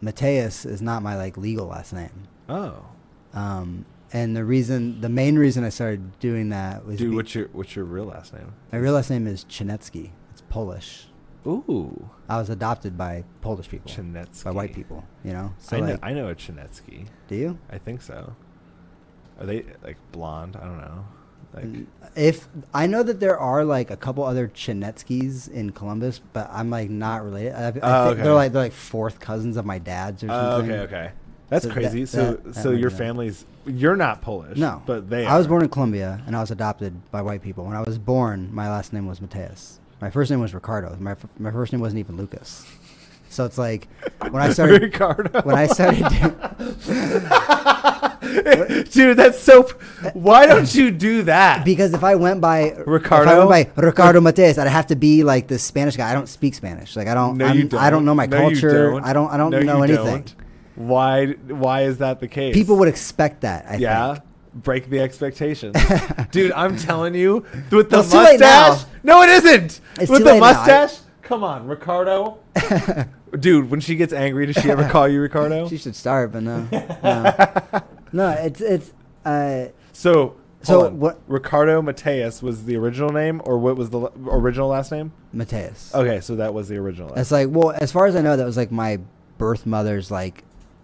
Mateus is not my like legal last name. oh Um, and the reason, the main reason I started doing that was dude be- what's your what's your real last name my real last name is Chinetsky. It's Polish. Ooh I was adopted by Polish people, Chinetsky. by white people. You know, so I know, I know a Chinetsky. do you? I think so. Are they like blonde? I don't know. Like, mm, If I know that there are like a couple other Chinetskis in Columbus, but I'm like not related. I, I oh, think Oh, okay. they're like they're like fourth cousins of my dad's or oh, something. okay, okay. That's So that- crazy. so, that- that so your that. family's you're not Polish. No, but they. I was born in Colombia and I was adopted by white people. When I was born, my last name was Mateus. My first name was Ricardo. My my first name wasn't even Lukas. So it's like when I started Ricardo. when I started Dude, that's so. Why uh, don't you do that? because if I went by Ricardo? if I went by Ricardo Mateus, I'd have to be like the Spanish guy. I don't speak Spanish. Like I don't. no, I'm- you don't. I don't know my No, you culture. don't. I don't. I don't No, know you anything. don't. Why? Why is that the case? People would expect that. I yeah. think. Break the expectations, dude. I'm telling you, with the Well, it's too late mustache. No, it isn't. It's with the now. I- mustache. Come on, Ricardo. dude, when she gets angry, does she ever call you Ricardo? She should start, but no. No, no it's it's. Uh, So, So what- Ricardo Mateus was the original name, or what was the l- original last name? Mateus. Okay, so that was the original. It's like, well, as far as I know, that was like my birth mother's like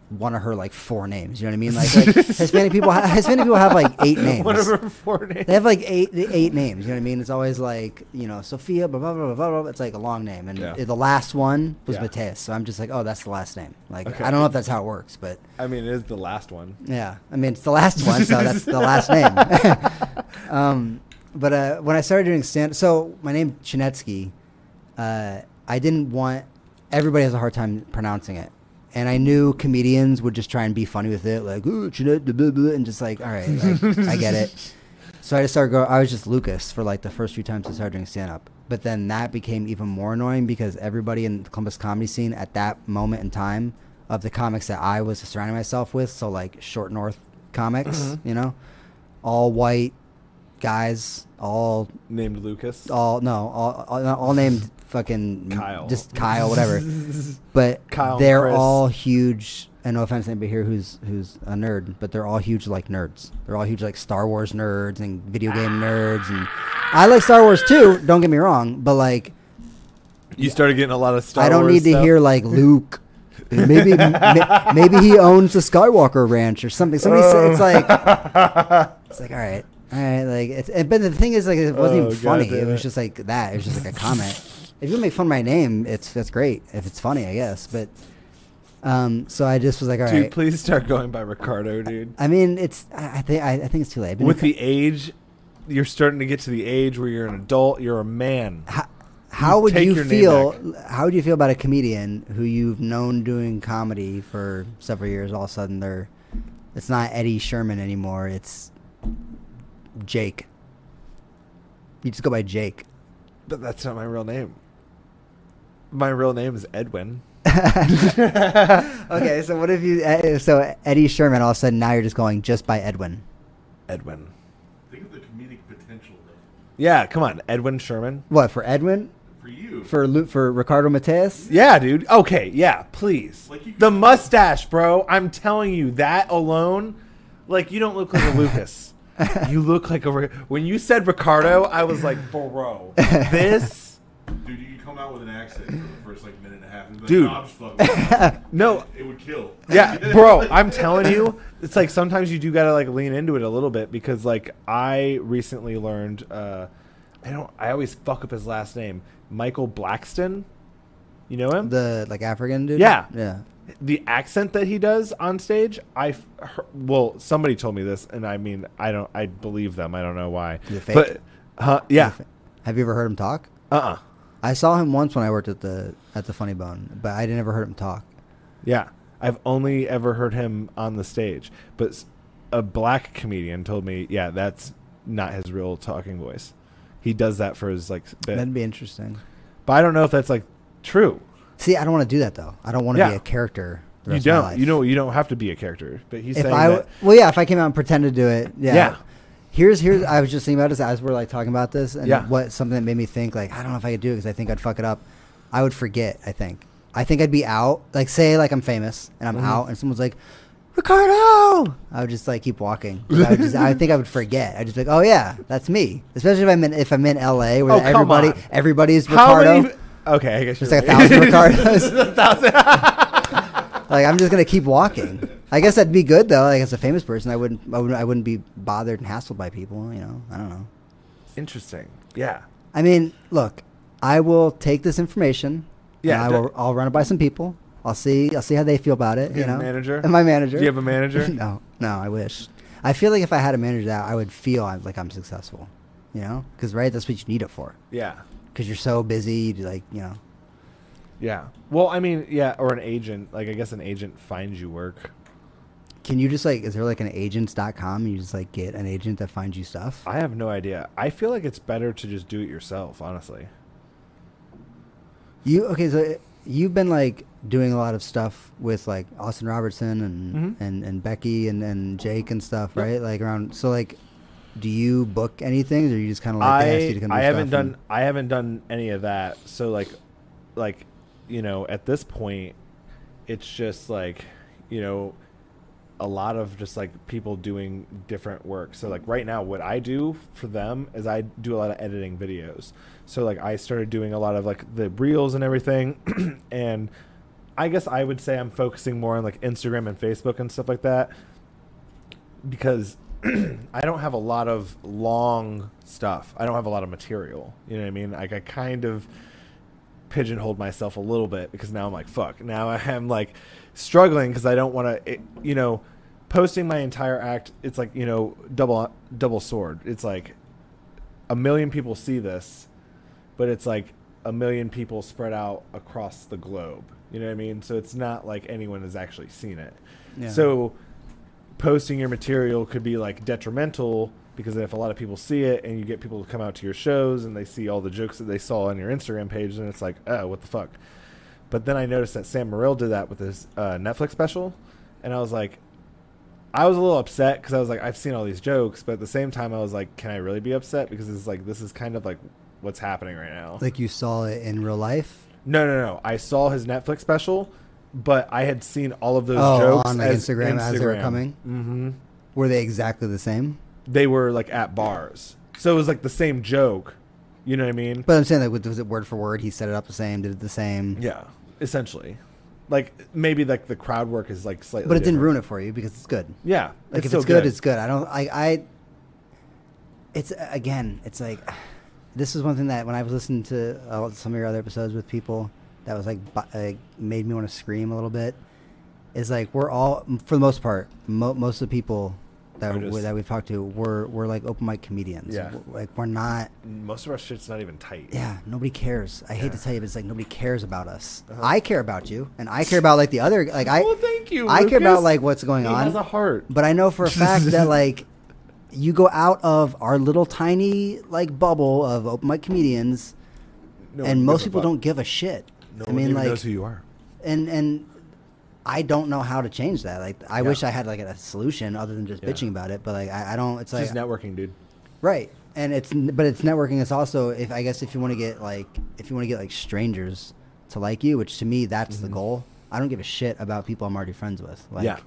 one of her like four names. You know what I mean? Like, like Hispanic people, ha- Hispanic people have like eight names. One of her four names. They have like eight eight names. You know what I mean? It's always like you know Sophia, blah blah blah blah blah. It's like a long name, and Yeah. the last one was Yeah. Mateus. So I'm just like, oh, that's the last name. Like Okay. I don't know if that's how it works, but I mean, it is the last one. yeah, I mean it's the last one, so that's the last name. um, but uh, when I started doing stand, so my name Chinetsky, uh, I didn't want. Everybody has a hard time pronouncing it, and I knew comedians would just try and be funny with it, like ooh blah, blah, blah," and just like, all right, like, I get it. So I just started going. I was just Lukas for like the first few times I started doing stand up. But then that became even more annoying because everybody in the Columbus comedy scene at that moment in time of the comics that I was surrounding myself with, so like Short North comics, Mhm. you know, all white guys, all Named Lucas. all no, all all, all named fucking Kyle. just Kyle, whatever. But Kyle they're Chris. all huge. And no offense to anybody here who's who's a nerd, but they're all huge like nerds. They're all huge like Star Wars nerds and video game ah. nerds, and I like Star Wars too. Don't get me wrong, but like You started getting a lot of Star I don't Wars need to stuff? hear like Luke. Maybe ma- maybe he owns the Skywalker Ranch or something. Somebody said it's like it's like all right, all right. Like it's and, but the thing is like it wasn't Oh, even funny. It was just like that. It was just like a comment. If you make fun of my name, it's that's great. If it's funny, I guess. But um, so I just was like, all right. Dude, please start going by Ricardo, dude. I mean, it's I, I think I, I think it's too late. With the age, you're starting to get to the age where you're an adult. You're a man. how, how would you feel? How would you feel about a comedian who you've known doing comedy for several years? All of a sudden, they're it's not Eddie Sherman anymore. It's Jake. You just go by Jake. But that's not my real name. My real name is Edwin. okay, so what if you? Uh, so Eddie Sherman, all of a sudden now you're just going just by Edwin. Edwin. Think of the comedic potential though. Yeah, come on, Edwin Sherman. What for Edwin? For you. For Lu- for Ricardo Mateus? Yeah, dude. Okay, yeah, please. Like the mustache, bro. I'm telling you, that alone, like you don't look like a Lucas. you look like a. When you said Ricardo, I was like, bro, this. Dude, you can come out with an accent for the first like minute and a half. And be like, Dude. "No, I'm just fucking with you." No, It would kill. yeah, bro. I'm telling you, it's like sometimes you do gotta like lean into it a little bit because like I recently learned. uh I don't. I always fuck up his last name, Michael Blackston. You know him? The like African dude? Yeah. Yeah. the accent that he does on stage, I heard- well, somebody told me this, and I mean, I don't, I believe them. I don't know why, but huh, yeah, Have you ever heard him talk? uh, uh I saw him once when I worked at the at the Funny Bone, but I never heard him talk. yeah. I've only ever heard him on the stage, but a black comedian told me, yeah, that's not his real talking voice. He does that for his like bit, That'd be interesting. but I don't know if that's like true. See, I don't want to do that though. I don't want to Yeah. be a character. You rest of my don't, you know, you don't have to be a character, but he's If saying I that. well, yeah, if I came out and pretended to do it, yeah. Yeah. Here's here's I was just thinking about this as we're like talking about this, and Yeah. what something that made me think like I don't know if I could do it because I think I'd fuck it up. I would forget. I think. I think I'd be out. Like say like I'm famous and I'm Mhm. out, and someone's like, Ricardo. I would just like keep walking. I, just, I think I would forget. I'd just be like, oh yeah, that's me. Especially if I'm in if I'm in L.A. where Oh, everybody everybody's How Ricardo. many? Okay, I guess you're like a thousand right. Ricardos. A thousand. Like I'm just gonna keep walking. I guess that'd be good though. Like as a famous person, I wouldn't, I wouldn't, I wouldn't be bothered and hassled by people. You know, I don't know. Interesting. Yeah. I mean, look, I will take this information. Yeah, I will. I'll run it by some people. I'll see. I'll see how they feel about it. You You know, manager? And my manager. Do you have a manager? no, no. I wish. I feel like if I had a manager, that I would feel I'm, like I'm successful. You know, because right, that's what you need it for. Yeah. Because you're so busy, like you know. Yeah. Well, I mean, yeah, or an agent. Like, I guess an agent finds you work. Can you just like? Is there like an agents.com? And you just like get an agent that finds you stuff. I have no idea. I feel like it's better to just do it yourself, honestly. You okay? So uh, you've been like doing a lot of stuff with like Austin Robertson and Mhm. and, and Becky and, and Jake and stuff, Yep. right? Like around. So like, do you book anything, or you just kind of like they ask you to I come I haven't done and- I haven't done any of that. So like like you know, at this point it's just like, you know, a lot of just like people doing different work. So like right now what I do for them is I do a lot of editing videos. So like I started doing a lot of like the reels and everything and I guess I would say I'm focusing more on like Instagram and Facebook and stuff like that because I don't have a lot of long stuff. I don't have a lot of material. You know what I mean? Like I kind of pigeonholed myself a little bit because now I'm like, fuck. Now I am like struggling because I don't want to, you know, posting my entire act. It's like you know, double double sword. It's like a million people see this, but it's like a million people spread out across the globe. You know what I mean? So it's not like anyone has actually seen it. Yeah. So posting your material could be like detrimental because if a lot of people see it and you get people to come out to your shows and they see all the jokes that they saw on your Instagram page, then it's like, oh, what the fuck. But then I noticed that Sam Morril did that with his uh, Netflix special, and I was like, I was a little upset because I was like, I've seen all these jokes, but at the same time, I was like, can I really be upset because it's like this is kind of like what's happening right now. like you saw it in real life. No, no, no. I saw his Netflix special, but I had seen all of those Oh, jokes on, like, as Instagram as they were coming? Mm-hmm. Were they exactly the same? They were like at bars, so it was like the same joke. You know what I mean? But I'm saying like, was it word for word? He set it up the same, did it the same. Yeah, essentially. Like maybe like the crowd work is like slightly, But it didn't different. ruin it for you because it's good. Yeah, Like if still it's good, it's good. I don't. I. I. It's again. It's like this is one thing that when I was listening to uh, some of your other episodes with people, that was like, made me want to scream a little bit. Is like we're all for the most part, mo- most of the people that Are we, that we've talked to, we're we're like open mic comedians. Yeah. We're- like we're not. most of our shit's not even tight. Yeah, nobody cares. I hate to tell you, but it's like nobody cares about us. Uh-huh. I care about you, and I care about like the other. Like I, well, thank you. I care about like what's going he on. has a heart. But I know for a fact that like you go out of our little tiny like bubble of open mic comedians, No and most people don't give a shit. No I mean, like, knows who you are. and and I don't know how to change that. Like, I Yeah. wish I had like a solution other than just Yeah. bitching about it. But like, I, I don't. It's It's like just networking, dude. right, and it's but it's networking. It's also if I guess if you want to get like if you want to get like strangers to like you, which to me that's the Mhm. goal. I don't give a shit about people I'm already friends with. Like, Yeah.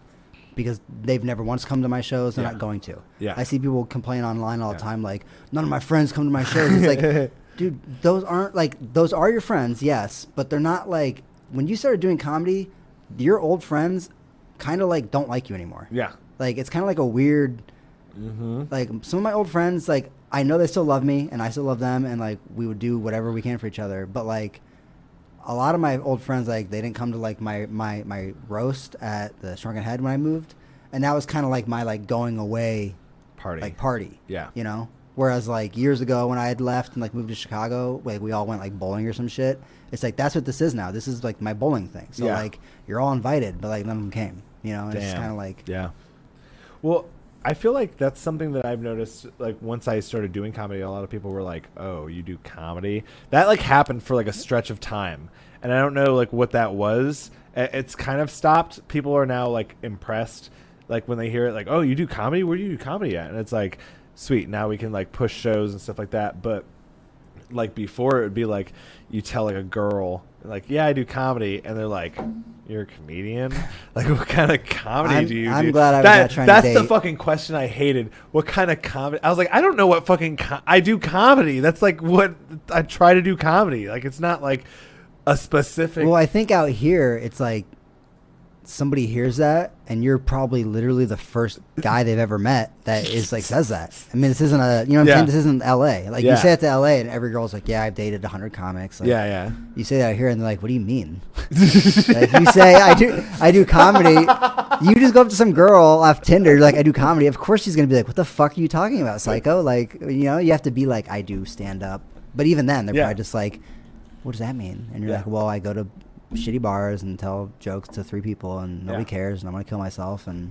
Because they've never once come to my shows, they're Yeah. not going to. Yeah. I see people complain online all the time, like none of my friends come to my shows. It's like, dude, those aren't like those are your friends, yes, but they're not like when you started doing comedy, your old friends kind of like don't like you anymore. Yeah. Like it's kind of like a weird Mm-hmm. like some of my old friends like I know they still love me and I still love them and like we would do whatever we can for each other, but like a lot of my old friends like they didn't come to like my my my roast at the Shrunken Head when I moved, and that was kind of like my like going away Party. like party. Yeah. You know? Whereas like years ago when I had left and like moved to Chicago, like we all went like bowling or some shit. It's like that's what this is now. This is like my bowling thing. So Yeah. like you're all invited, but like none of them came. You know, and it's kind of like Yeah. Well, I feel like that's something that I've noticed. Like once I started doing comedy, a lot of people were like, "Oh, you do comedy?" That like happened for like a stretch of time, and I don't know like what that was. It's kind of stopped. People are now like impressed, like when they hear it, like, "Oh, you do comedy? Where do you do comedy at?" And it's like, sweet. Now we can like push shows and stuff like that. But like before, it would be like you tell like a girl, like, "Yeah, I do comedy," and they're like. You're a comedian. Like, what kind of comedy I'm- do you I'm do? glad I was that, not trying to that's the fucking question I hated. What kind of comedy? I was like, I don't know what fucking co- I do comedy. That's like what I try to do comedy. Like it's not like a specific. Well, I think out here it's like somebody hears that and you're probably literally the first guy they've ever met that is like says that. I mean, this isn't a you know what I'm Yeah. saying. This isn't L.A. Like Yeah. you say it to L.A. and every girl's like, yeah, I've dated hundred comics. Like, yeah, yeah. You say that here and they're like, what do you mean? like you say I do I do comedy. You just go up to some girl off Tinder, like I do comedy. Of course she's gonna be like, what the fuck are you talking about, psycho? Like you know, you have to be like I do stand up. But even then, they're Yeah. probably just like, what does that mean? And you're like, well, I go to shitty bars and tell jokes to three people and nobody Yeah. cares and I'm gonna kill myself and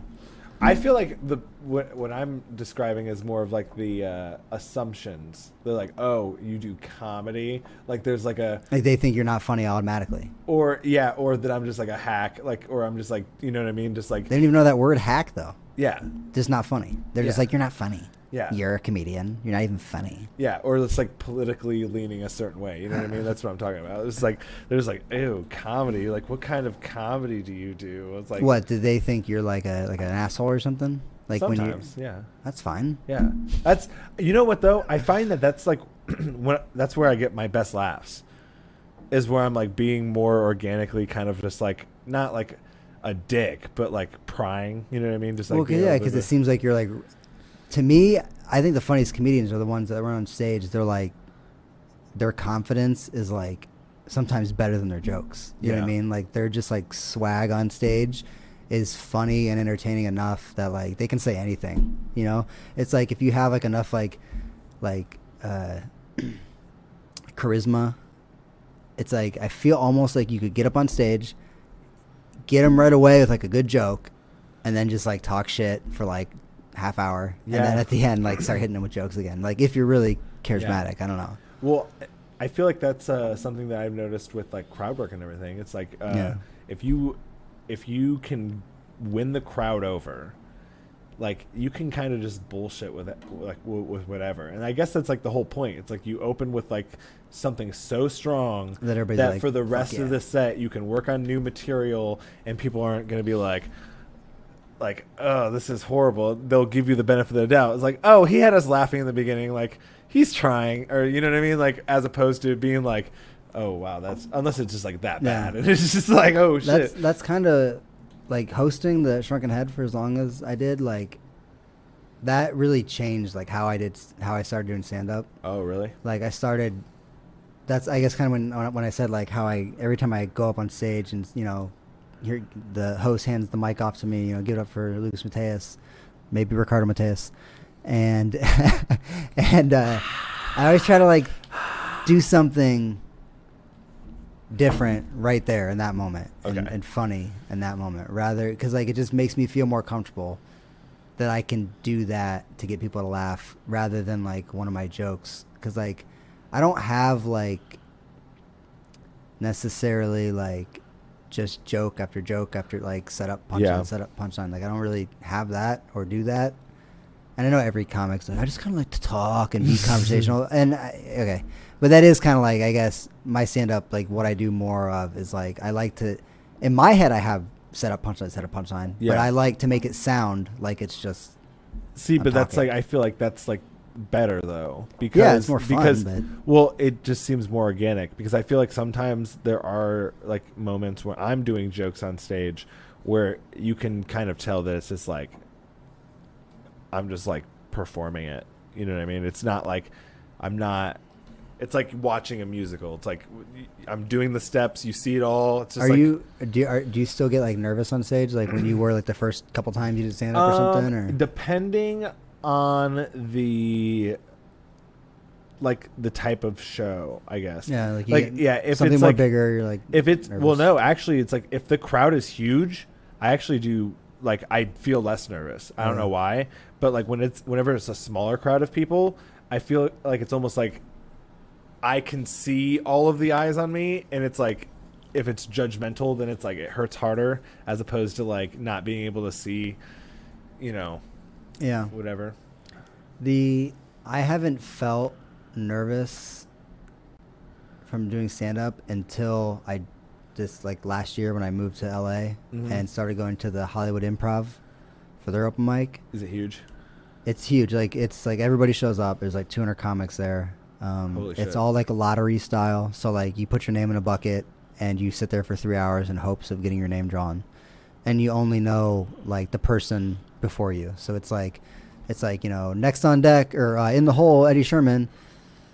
I feel like the what, what I'm describing is more of like the uh, assumptions. They're like, oh, you do comedy. Like there's like a like they think you're not funny automatically. or yeah, or that I'm just like a hack. Like or I'm just like you know what I mean. Just like They don't even know that word hack though. yeah, Just not funny. They're just like you're not funny. Yeah. You're a comedian. You're not even funny. yeah, or it's like politically leaning a certain way. You know what I mean? That's what I'm talking about. It's like there's like ew comedy. Like what kind of comedy do you do? It's like what do they think you're like a like an asshole or something? Like when you sometimes yeah. that's fine. Yeah, that's you know what though. I find that that's like when that's where I get my best laughs, is where I'm like being more organically kind of just like not like a dick, but like prying. You know what I mean? Just like well, yeah, because it seems like you're like. To me, I think the funniest comedians are the ones that run on stage. They're like, their confidence is like sometimes better than their jokes. You know what I mean? Like they're just like swag on stage is funny and entertaining enough that like they can say anything. You know, it's like if you have like enough like like uh, charisma. It's like I feel almost like you could get up on stage, get them right away with like a good joke, and then just like talk shit for like half hour, and then at the end like start hitting them with jokes again. Like if you're really charismatic, I don't know. Well, I feel like that's uh, something that I've noticed with like crowd work and everything. It's like uh, Yeah. if you if you can win the crowd over, like you can kind of just bullshit with it, like w- with whatever. And I guess that's like the whole point. It's like you open with like something so strong That that like, for the rest yeah." of the set you can work on new material and people aren't going to be like like oh this is horrible they'll give you the benefit of the doubt it's like oh he had us laughing in the beginning like he's trying or you know what i mean like as opposed to being like oh wow that's unless it's just like that Yeah. bad and it's just like oh shit That's that's kind of like hosting the Shrunken Head for as long as I did. Like that really changed like how I did how I started doing stand up. oh really Like I started. That's I guess kind of when when I said like how I every time I go up on stage and you know, here the host hands the mic off to me. You know, give it up for Lukas Mateus, maybe Ricardo Mateus, and and uh, I always try to like do something different right there in that moment and, and funny in that moment. Rather because like it just makes me feel more comfortable that I can do that to get people to laugh rather than like one of my jokes. Because like I don't have like necessarily like just joke after joke after like set up punchline Yeah. set up punchline. Like I don't really have that or do that. And I know every comic's like I just kind of like to talk and be conversational. And I, okay. But that is kind of like I guess my stand up like what I do more of is like I like to in my head I have set up punchline set up punchline. But I like to make it sound like it's just see I'm but that's like i feel like that's like better though because Yeah, it's more fun, because but- well it just seems more organic because i feel like sometimes there are like moments where i'm doing jokes on stage where you can kind of tell that it's just like i'm just like performing it. You know what i mean? It's not like i'm not it's like watching a musical. It's like i'm doing the steps. You see it all. It's just are like, you do you, are, do you still get like nervous on stage? Like when you were like the first couple times you did stand up or something Um, or? depending on the like the type of show, I guess. yeah like, like yeah, if it's something it's more like bigger you're like if it's well, no, actually, it's like if the crowd is huge, I actually do like I feel less nervous. I don't know why, but like when it's whenever it's a smaller crowd of people, I feel like it's almost like I can see all of the eyes on me, and it's like if it's judgmental, then it's like it hurts harder as opposed to like not being able to see, you know, yeah whatever. The I haven't felt nervous from doing stand up until I just like last year when I moved to LA Mhm. and started going to the Hollywood Improv for their open mic. Is it huge? It's huge. Like it's like everybody shows up. There's like 200 comics there. Um, Holy it's shit. all like a lottery style. So like you put your name in a bucket and you sit there for three hours in hopes of getting your name drawn. and you only know like the person before you. So it's like, it's like you know, next on deck or uh, in the hole, Eddie Sherman.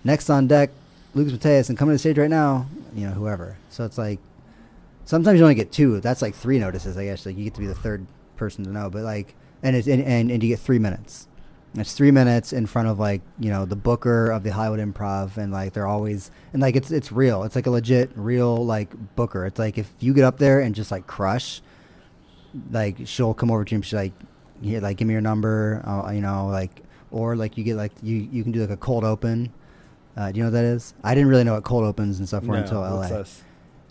Next on deck, Lukas Mateus, and coming to the stage right now, you know, whoever. So it's like, sometimes you only get two. That's like three notices, I guess. Like you get to be the third person to know, but like, and it's and and, and you get three minutes. It's three minutes in front of like you know the booker of the Hollywood Improv, and like they're always and like it's it's real. It's like a legit real like booker. It's like if you get up there and just like crush, like she'll come over to him. She's like, here, like give me your number, uh, you know, like or like you get like you you can do like a cold open. Uh, do you know what that is? I didn't really know what cold opens and stuff were No, until LA.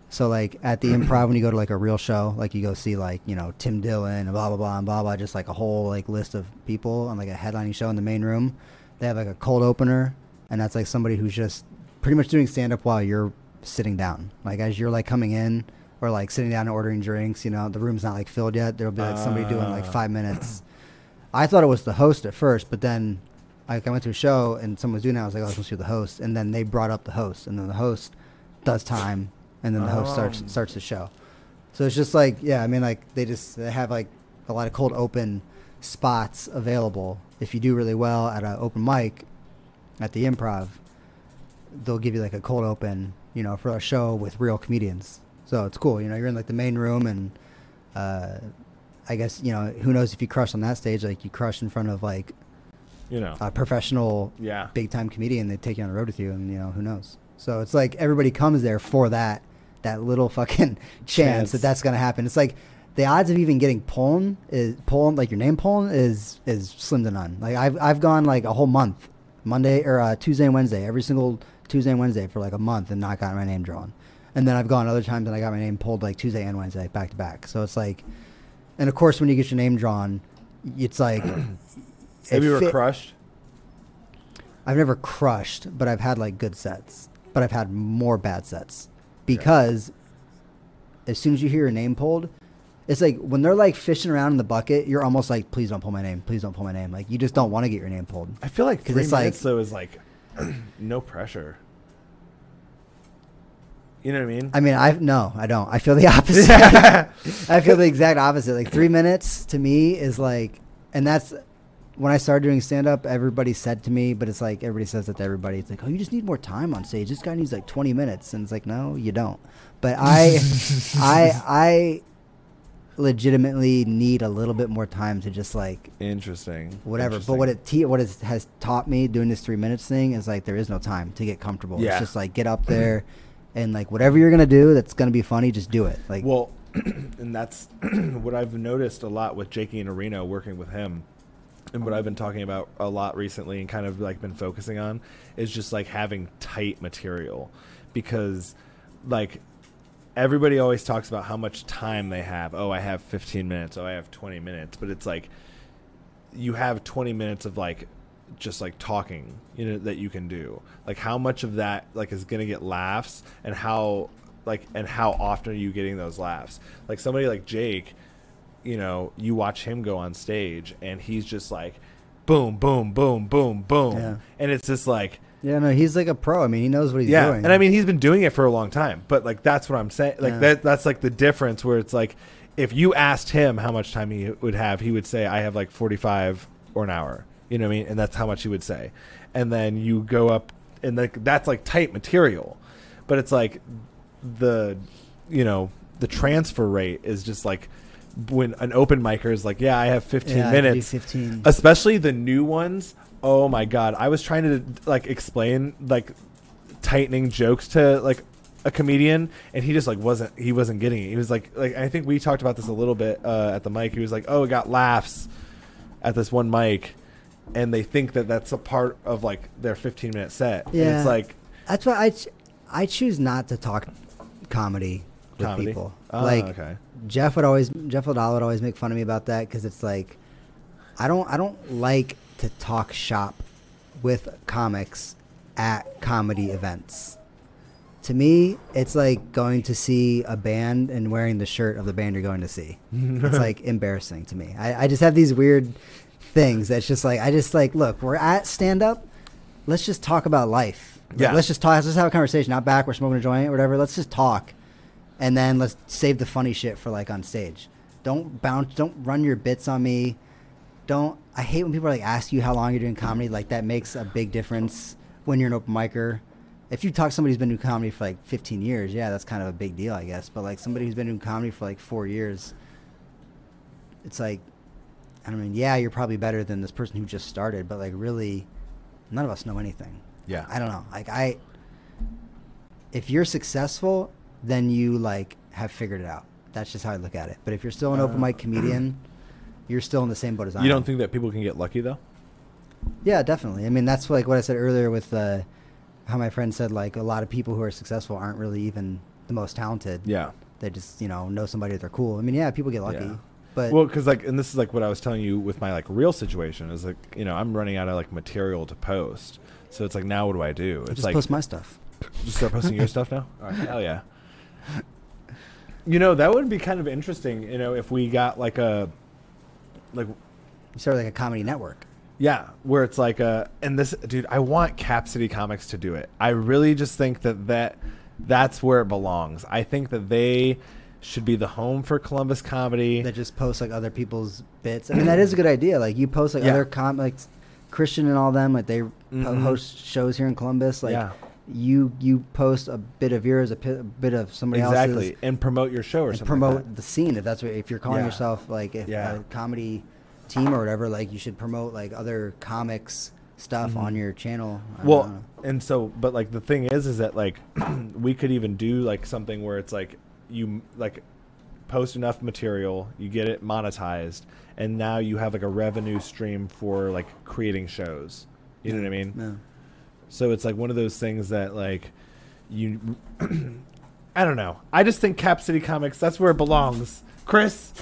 So like at the improv when you go to like a real show, like you go see like, you know, Tim Dillon and blah blah blah and blah blah, just like a whole like list of people on like a headlining show in the main room. They have like a cold opener and that's like somebody who's just pretty much doing stand up while you're sitting down. Like as you're like coming in or like sitting down and ordering drinks, you know, the room's not like filled yet. There'll be like somebody doing like Ah. five minutes. I thought it was the host at first, but then like I went to a show and someone was doing that. I was like, oh, it's supposed to be the host, and then they brought up the host, and then the host does time, and then the host starts Oh. starts the show. So it's just like, yeah, I mean, like they just they have like a lot of cold open spots available. If you do really well at an open mic at the improv, they'll give you like a cold open, you know, for a show with real comedians. So it's cool. You know, you're in like the main room and. Uh, I guess you know who knows if you crush on that stage, like you crush in front of like You know. a professional, yeah. big time comedian. They take you on the road with you, and you know who knows. So it's like everybody comes there for that that little fucking chance, Chance. that that's gonna happen. It's like the odds of even getting pulled is pulled like your name pulled is is slim to none. Like I've I've gone like a whole month, Monday or uh, Tuesday and Wednesday, every single Tuesday and Wednesday for like a month, and not gotten my name drawn. And then I've gone other times and I got my name pulled like Tuesday and Wednesday back to back. So it's like, and of course when you get your name drawn, it's like. Have you ever fit- crushed? I've never crushed, but I've had like good sets. But I've had more bad sets because as soon as you hear your name pulled, it's like when they're like fishing around in the bucket, you're almost like, please don't pull my name. Please don't pull my name. Like you just don't want to get your name pulled. I feel like three it's like- minutes though is like no pressure. You know what I mean? I mean, I no, I don't. I feel the opposite. I feel the exact opposite. Like three minutes to me is like, and that's when I started doing stand up. Everybody said to me, but it's like everybody says that to everybody. It's like, oh, you just need more time on stage. This guy needs like twenty minutes, and it's like, no, you don't. But I, I, I legitimately need a little bit more time to just like Interesting. whatever. But what it te- what it has taught me doing this three minutes thing is like there is no time to get comfortable. Yeah. It's just like get up there and like whatever you're gonna do that's gonna be funny, just do it. Like Well, and that's what I've noticed a lot with Jakey and Areno working with him. And what I've been talking about a lot recently and kind of like been focusing on is just like having tight material because like everybody always talks about how much time they have. Oh, I have 15 minutes. Oh, I have 20 minutes. But it's like you have 20 minutes of like just like talking, you know, that you can do. Like how much of that like is going to get laughs and how like and how often are you getting those laughs? Like somebody like Jake, you know, you watch him go on stage and he's just like boom, boom, boom, boom, boom. Yeah. And it's just like yeah, no, he's like a pro. I mean, he knows what he's yeah, doing. and I mean he's been doing it for a long time, but like that's what I'm saying. Like Yeah. that that's like the difference where it's like if you asked him how much time he would have, he would say I have like 45 or an hour. You know what I mean? And that's how much you would say. And then you go up and like that's like tight material. But it's like the you know, the transfer rate is just like when an open micer is like, yeah, I have 15 Yeah, I can do minutes 15. especially the new ones. Oh my god! I was trying to like explain like tightening jokes to like a comedian, and he just like wasn't he wasn't getting it. He was like like I think we talked about this a little bit uh, at the mic. He was like, oh, it got laughs at this one mic, and they think that that's a part of like their 15 minute set. And Yeah. it's like That's why I, ch- I choose not to talk comedy with comedy. people. Oh, like okay. Jeff would always Jeff Liddell would always make fun of me about that because it's like I don't I don't like to talk shop with comics at comedy events. To me, it's like going to see a band and wearing the shirt of the band you're going to see. it's like embarrassing to me. I, I just have these weird things that's just like I just like look, we're at stand up. Let's just talk about life. Like, Yeah. let's just talk. Let's just have a conversation. Not back. We're smoking a joint or whatever. Let's just talk and then let's save the funny shit for like on stage. don't bounce. Don't run your bits on me. Don't. I hate when people like ask you how long you're doing comedy. Like that makes a big difference when you're an open micer. If you talk to somebody who's been doing comedy for like 15 years, yeah, that's kind of a big deal, I guess. But like somebody who's been doing comedy for like four years, it's like, I mean, yeah, you're probably better than this person who just started, but like really, none of us know anything. Yeah. I don't know. Like I, if you're successful, then you like have figured it out. That's just how I look at it. But if you're still an open Uh, mic comedian, you're still in the same boat as I You don't think that people can get lucky though? Yeah, definitely. I mean, that's like what I said earlier with uh, how my friend said like a lot of people who are successful aren't really even the most talented. Yeah. They just you know know somebody that they're cool. I mean, yeah, people get lucky, Yeah. But well, because like, and this is like what I was telling you with my like real situation is like, you know, I'm running out of like material to post, so it's like now what do I do? It's just like post my stuff. just start posting your stuff now. All right, hell yeah. You know that would be kind of interesting. You know, if we got like a, like, sort of like a comedy network. yeah, where it's like a, and this dude, I want Cap City Comics to do it. I really just think that that that's where it belongs. I think that they should be the home for Columbus comedy. that just posts like other people's bits. I mean, that is a good idea. Like you post like Yeah. other com like Christian and all them, like they Mhm. host shows here in Columbus. Like Yeah. you you post a bit of yours, a, bit of somebody exactly, else's, exactly, and promote your show or something. promote like the scene. If that's what if you're calling Yeah. yourself like if a comedy team or whatever, like you should promote like other comics stuff Mhm. on your channel. I well and so but like the thing is is that like we could even do like something where it's like you like post enough material you get it monetized and now you have like a revenue stream for like creating shows. You know what i mean? Yeah. so it's like one of those things that like you i don't know. I just think cap city comics that's where it belongs. Chris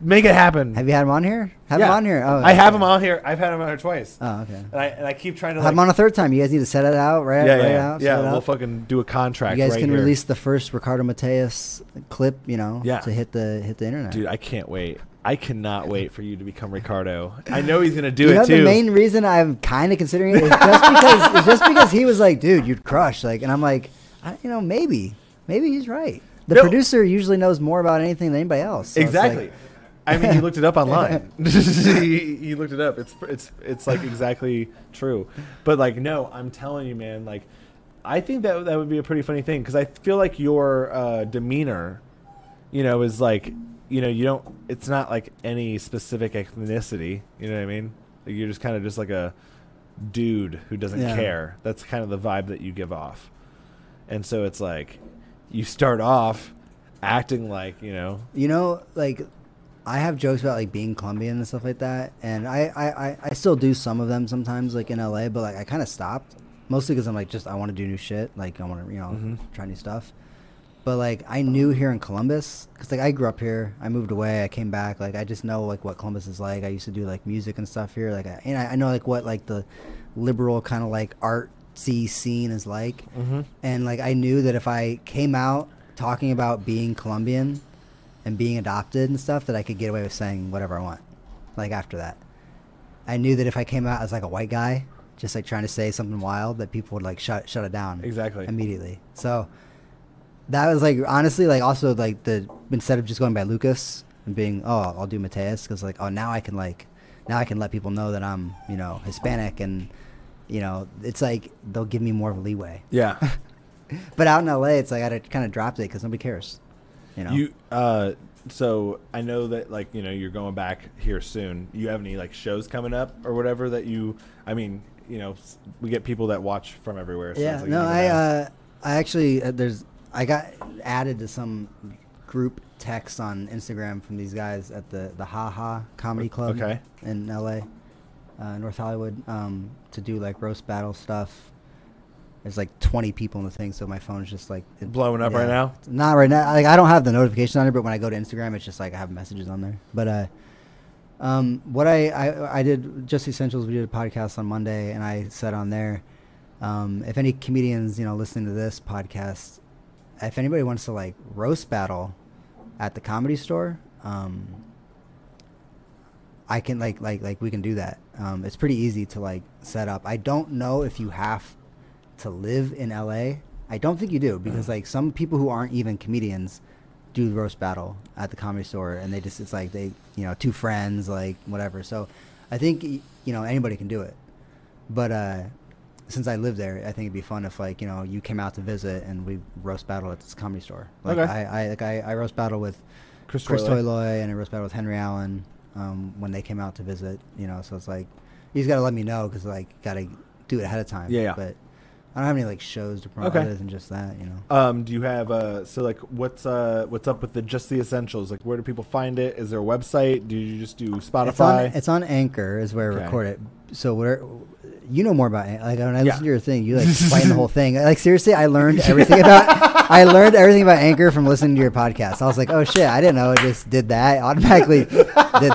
make it happen Have you had him on here? Have Yeah. him on here. Oh, i have him on here i've had him on here twice Oh, okay. and i and i keep trying to Have like him on a third time. You guys need to set it out, right? yeah, right yeah. Out, yeah, we'll up. fucking do a contract. You guys right can here. release the first Ricardo Mateus clip, you know, Yeah. to hit the hit the internet. Dude, I can't wait. I cannot wait for you to become Ricardo. I know he's gonna do you it know too. the main reason I'm kind of considering it is just because it's just because he was like, dude, you'd crush, like, and I'm like, I, you know, maybe, maybe he's right. The No. producer usually knows more about anything than anybody else. so exactly. I mean, he looked it up online. he, he looked it up. It's it's it's like exactly true. But like, no, I'm telling you, man. Like, I think that that would be a pretty funny thing because I feel like your uh, demeanor, you know, is like, you know, you don't. It's not like any specific ethnicity. You know what I mean? Like you're just kind of just like a dude who doesn't Yeah. care. That's kind of the vibe that you give off. And so it's like, you start off acting like you know you know, like I have jokes about like being Colombian and stuff like that, and I I, I, I still do some of them sometimes, like in LA, but like I kind of stopped mostly because I'm like just I want to do new shit, like I want to you know Mhm. try new stuff. But like I knew here in Columbus, because like I grew up here, I moved away, I came back, like I just know like what Columbus is like. I used to do like music and stuff here, like I, and I, I know like what like the liberal kind of like artsy scene is like mm-hmm. and like I knew that if I came out talking about being Colombian and being adopted and stuff, that I could get away with saying whatever I want. Like after that, I knew that if I came out as like a white guy, just like trying to say something wild, that people would like shut shut it down Exactly. immediately. So that was like honestly like also like the instead of just going by Lukas and being oh I'll do Mateus because like oh now I can like now I can let people know that I'm you know Hispanic and you know it's like they'll give me more of a leeway. Yeah. But out in LA, it's like I kind of dropped it because nobody cares. You know. You uh so I know that like, you know, you're going back here soon. You have any like shows coming up or whatever that you I mean, you know, we get people that watch from everywhere. So yeah. like no, I uh, I actually uh, there's I got added to some group text on Instagram from these guys at the the Ha Ha Comedy Club Okay. in LA, uh, North Hollywood, um, to do like roast battle stuff. There's like 20 people in the thing, so my phone's just like it- Blowing up right now? Not right now. Like I don't have the notification on it, but when I go to Instagram, it's just like I have messages on there. But uh, um, what I, I I did just essentials. We did a podcast on Monday, and I said on there, um, if any comedians you know listening to this podcast, if anybody wants to like roast battle at the comedy store, um, I can like like like we can do that. Um, it's pretty easy to like set up. I don't know if you have to live in LA. I don't think you do because like some people who aren't even comedians do the roast battle at the comedy store, and they just it's like they you know two friends like whatever. So I think you know anybody can do it, but uh, since I live there, I think it'd be fun if like you know you came out to visit and we roast battle at this comedy store. Like Okay. I, I like I, I roast battle with Chris, Chris Toilet. Toyloy and I roast battle with Henry Allen um, when they came out to visit. You know, so it's like you just gotta let me know because like gotta do it ahead of time. Yeah, yeah. But I don't have any like shows to promote Okay. other than just that. You know. Um, do you have uh so like what's uh what's up with the just the essentials? Like where do people find it? Is there a website? Do you just do It's on, Spotify? it's on Anchor is where I record it. So where you know more about it. Like when I Yeah. listen to your thing, you like explain the whole thing. Like seriously, I learned everything about I learned everything about Anchor from listening to your podcast. I was like, oh shit, I didn't know it just did that. It automatically did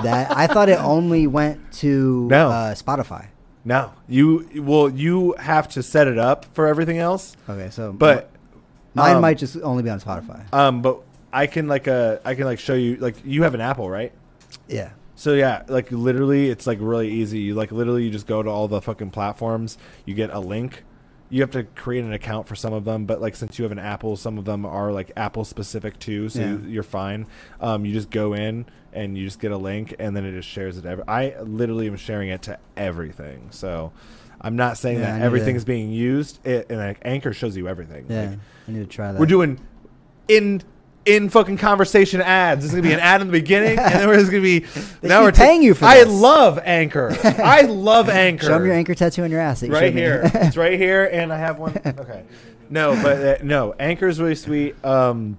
that. I thought it only went to No. uh, Spotify. No. You well you have to set it up for everything else. Okay, so But mine um, might just only be on Spotify. um but I can like uh I can like show you like you have an Apple, right? Yeah. So yeah, like literally, it's like really easy. You like literally, you just go to all the fucking platforms. You get a link. You have to create an account for some of them, but like since you have an Apple, some of them are like Apple specific too, so Yeah. you, you're fine. Um, you just go in and you just get a link, and then it just shares it. Every, I literally am sharing it to everything. So I'm not saying Yeah, that everything's to- being used. It, and like, Anchor shows you everything. Yeah. Like, I need to try that. we're doing in in fucking conversation ads. There's gonna be an ad in the beginning, and then there's gonna be they now we're be paying you for I this. love Anchor. I love Anchor. Show me your anchor tattoo on your ass. you right here. it's right here, and I have one. Okay, no, but uh, no, is really sweet. Um,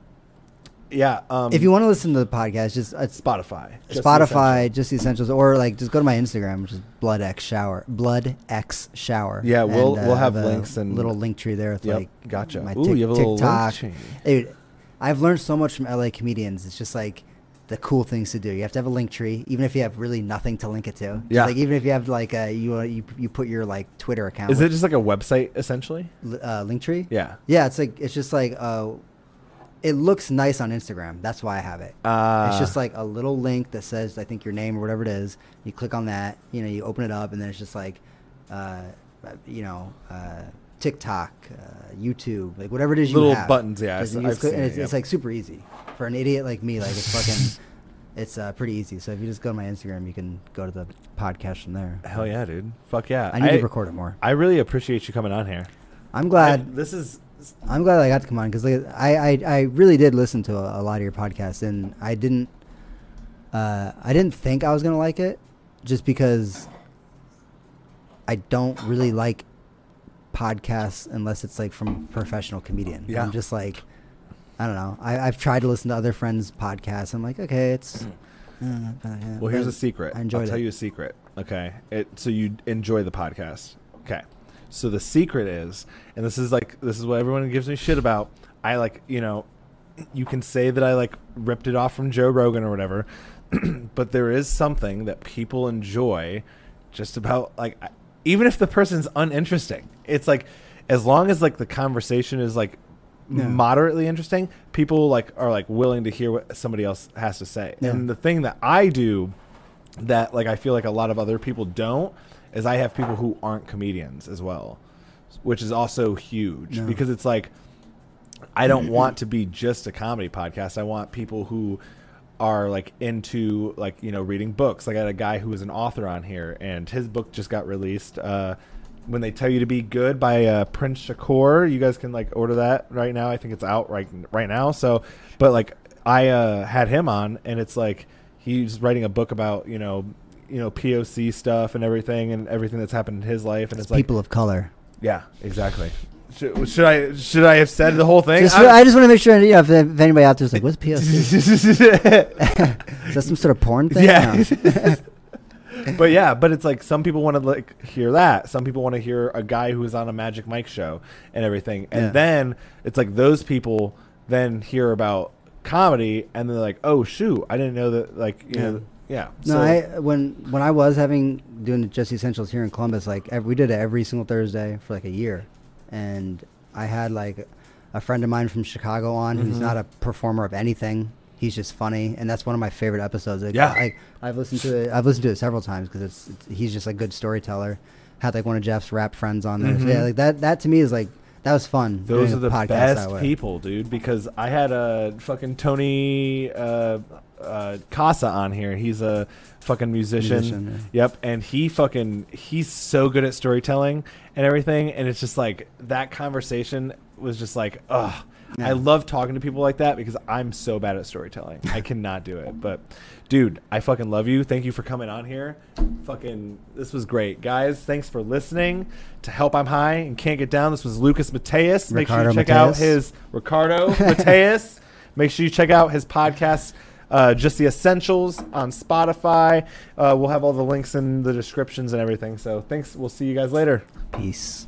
yeah. Um, if you want to listen to the podcast, just it's Spotify, Just Spotify, Essential. just the essentials, or like just go to my Instagram, which is Blood X Shower, Blood X Shower. Yeah, we'll- And, we'll have the links and- little link tree there with Yep, like gotcha. my Ooh, Tik- you have a little link TikTok. Dude, I've learned so much from LA comedians. It's just like the cool things to do. You have to have a link tree, even if you have really nothing to link it to. Yeah. like even if you have like a you uh, you you put your like Twitter account. Is it just like a website essentially? uh, link tree? Yeah. Yeah, it's like it's just like uh, it looks nice on Instagram. That's why I have it. Uh, it's just like a little link that says I think your name or whatever it is. You click on that, you know, you open it up, and then it's just like, uh, you know, uh, TikTok, uh, YouTube, like whatever it is you Little have. buttons, yeah, Just- I've click- seen it, it's, it's like super easy for an idiot like me. Like it's fucking, it's uh, pretty easy. So if you just go to my Instagram, you can go to the podcast from there. hell yeah, dude. Fuck yeah. I need to record it more. I really appreciate you coming on here. I'm glad. I- this is I'm glad I got to come on because like, I, I I really did listen to a, a lot of your podcasts and I didn't uh, I didn't think I was gonna like it just because I don't really like podcasts unless it's like from a professional comedian. Yeah. I'm just like I don't know. I, I've tried to listen to other friends' podcasts. I'm like, okay, it's. uh, uh, Well, here's a secret. I enjoyed I'll tell it. you a secret. Okay. It so you enjoy the podcast. Okay. So the secret is, and this is like this is what everyone gives me shit about. I like you know, you can say that I like ripped it off from Joe Rogan or whatever, but there is something that people enjoy, just about like I- even if the person's uninteresting. It's like as long as like the conversation is like Yeah. moderately interesting, people like are like willing to hear what somebody else has to say. Yeah. And the thing that I do that like I feel like a lot of other people don't is I have people who aren't comedians as well, which is also huge No. because it's like I don't want to be just a comedy podcast. I want people who are like into like you know reading books. Like I had a guy who was an author on here, and his book just got released. Uh, when they tell you to be good by uh, Prince Shakur, you guys can like order that right now. I think it's out right right now. So, but like I uh, had him on, and it's like he's writing a book about you know you know POC stuff and everything and everything that's happened in his life, and it's, like people of color. yeah, exactly. Should, should I should I have said the whole thing? Just, I- I just want to make sure, you know, if, if anybody out there's like, what's POC? Is that some sort of porn thing? yeah. No. but yeah, but it's like some people want to like hear that. Some people want to hear a guy who is on a Magic Mike show and everything. And Yeah. then it's like those people then hear about comedy and they're like, "Oh shoot, I didn't know that like, you know, yeah." No, So- I when when I was having doing the Just Essentials here in Columbus, like every, we did it every single Thursday for like a year, and I had like a friend of mine from Chicago on who's Mhm. not a performer of anything. He's just funny, and that's one of my favorite episodes. Like, Yeah. I, I've listened to it. I've listened to it several times because it's, it's he's just a good storyteller. Had like one of Jeff's rap friends on there. So yeah, Mhm. like that. That to me is like that was fun. Those are the best people, dude. Because I had a fucking Tony uh, uh, Casa on here. He's a fucking musician. Musician, Yep, and he fucking he's so good at storytelling and everything. And it's just like that conversation was just like, ugh. Yeah. I love talking to people like that because I'm so bad at storytelling. I cannot do it. But dude, I fucking love you. Thank you for coming on here. Fucking this was great. Guys, thanks for listening to Help I'm High and Can't Get Down. This was Lukas Mateus. Make sure you check out his Ricardo Mateus. Make sure you check out his podcast, uh, Just the Essentials on Spotify. Uh, we'll have all the links in the descriptions and everything. So thanks. We'll see you guys later. Peace.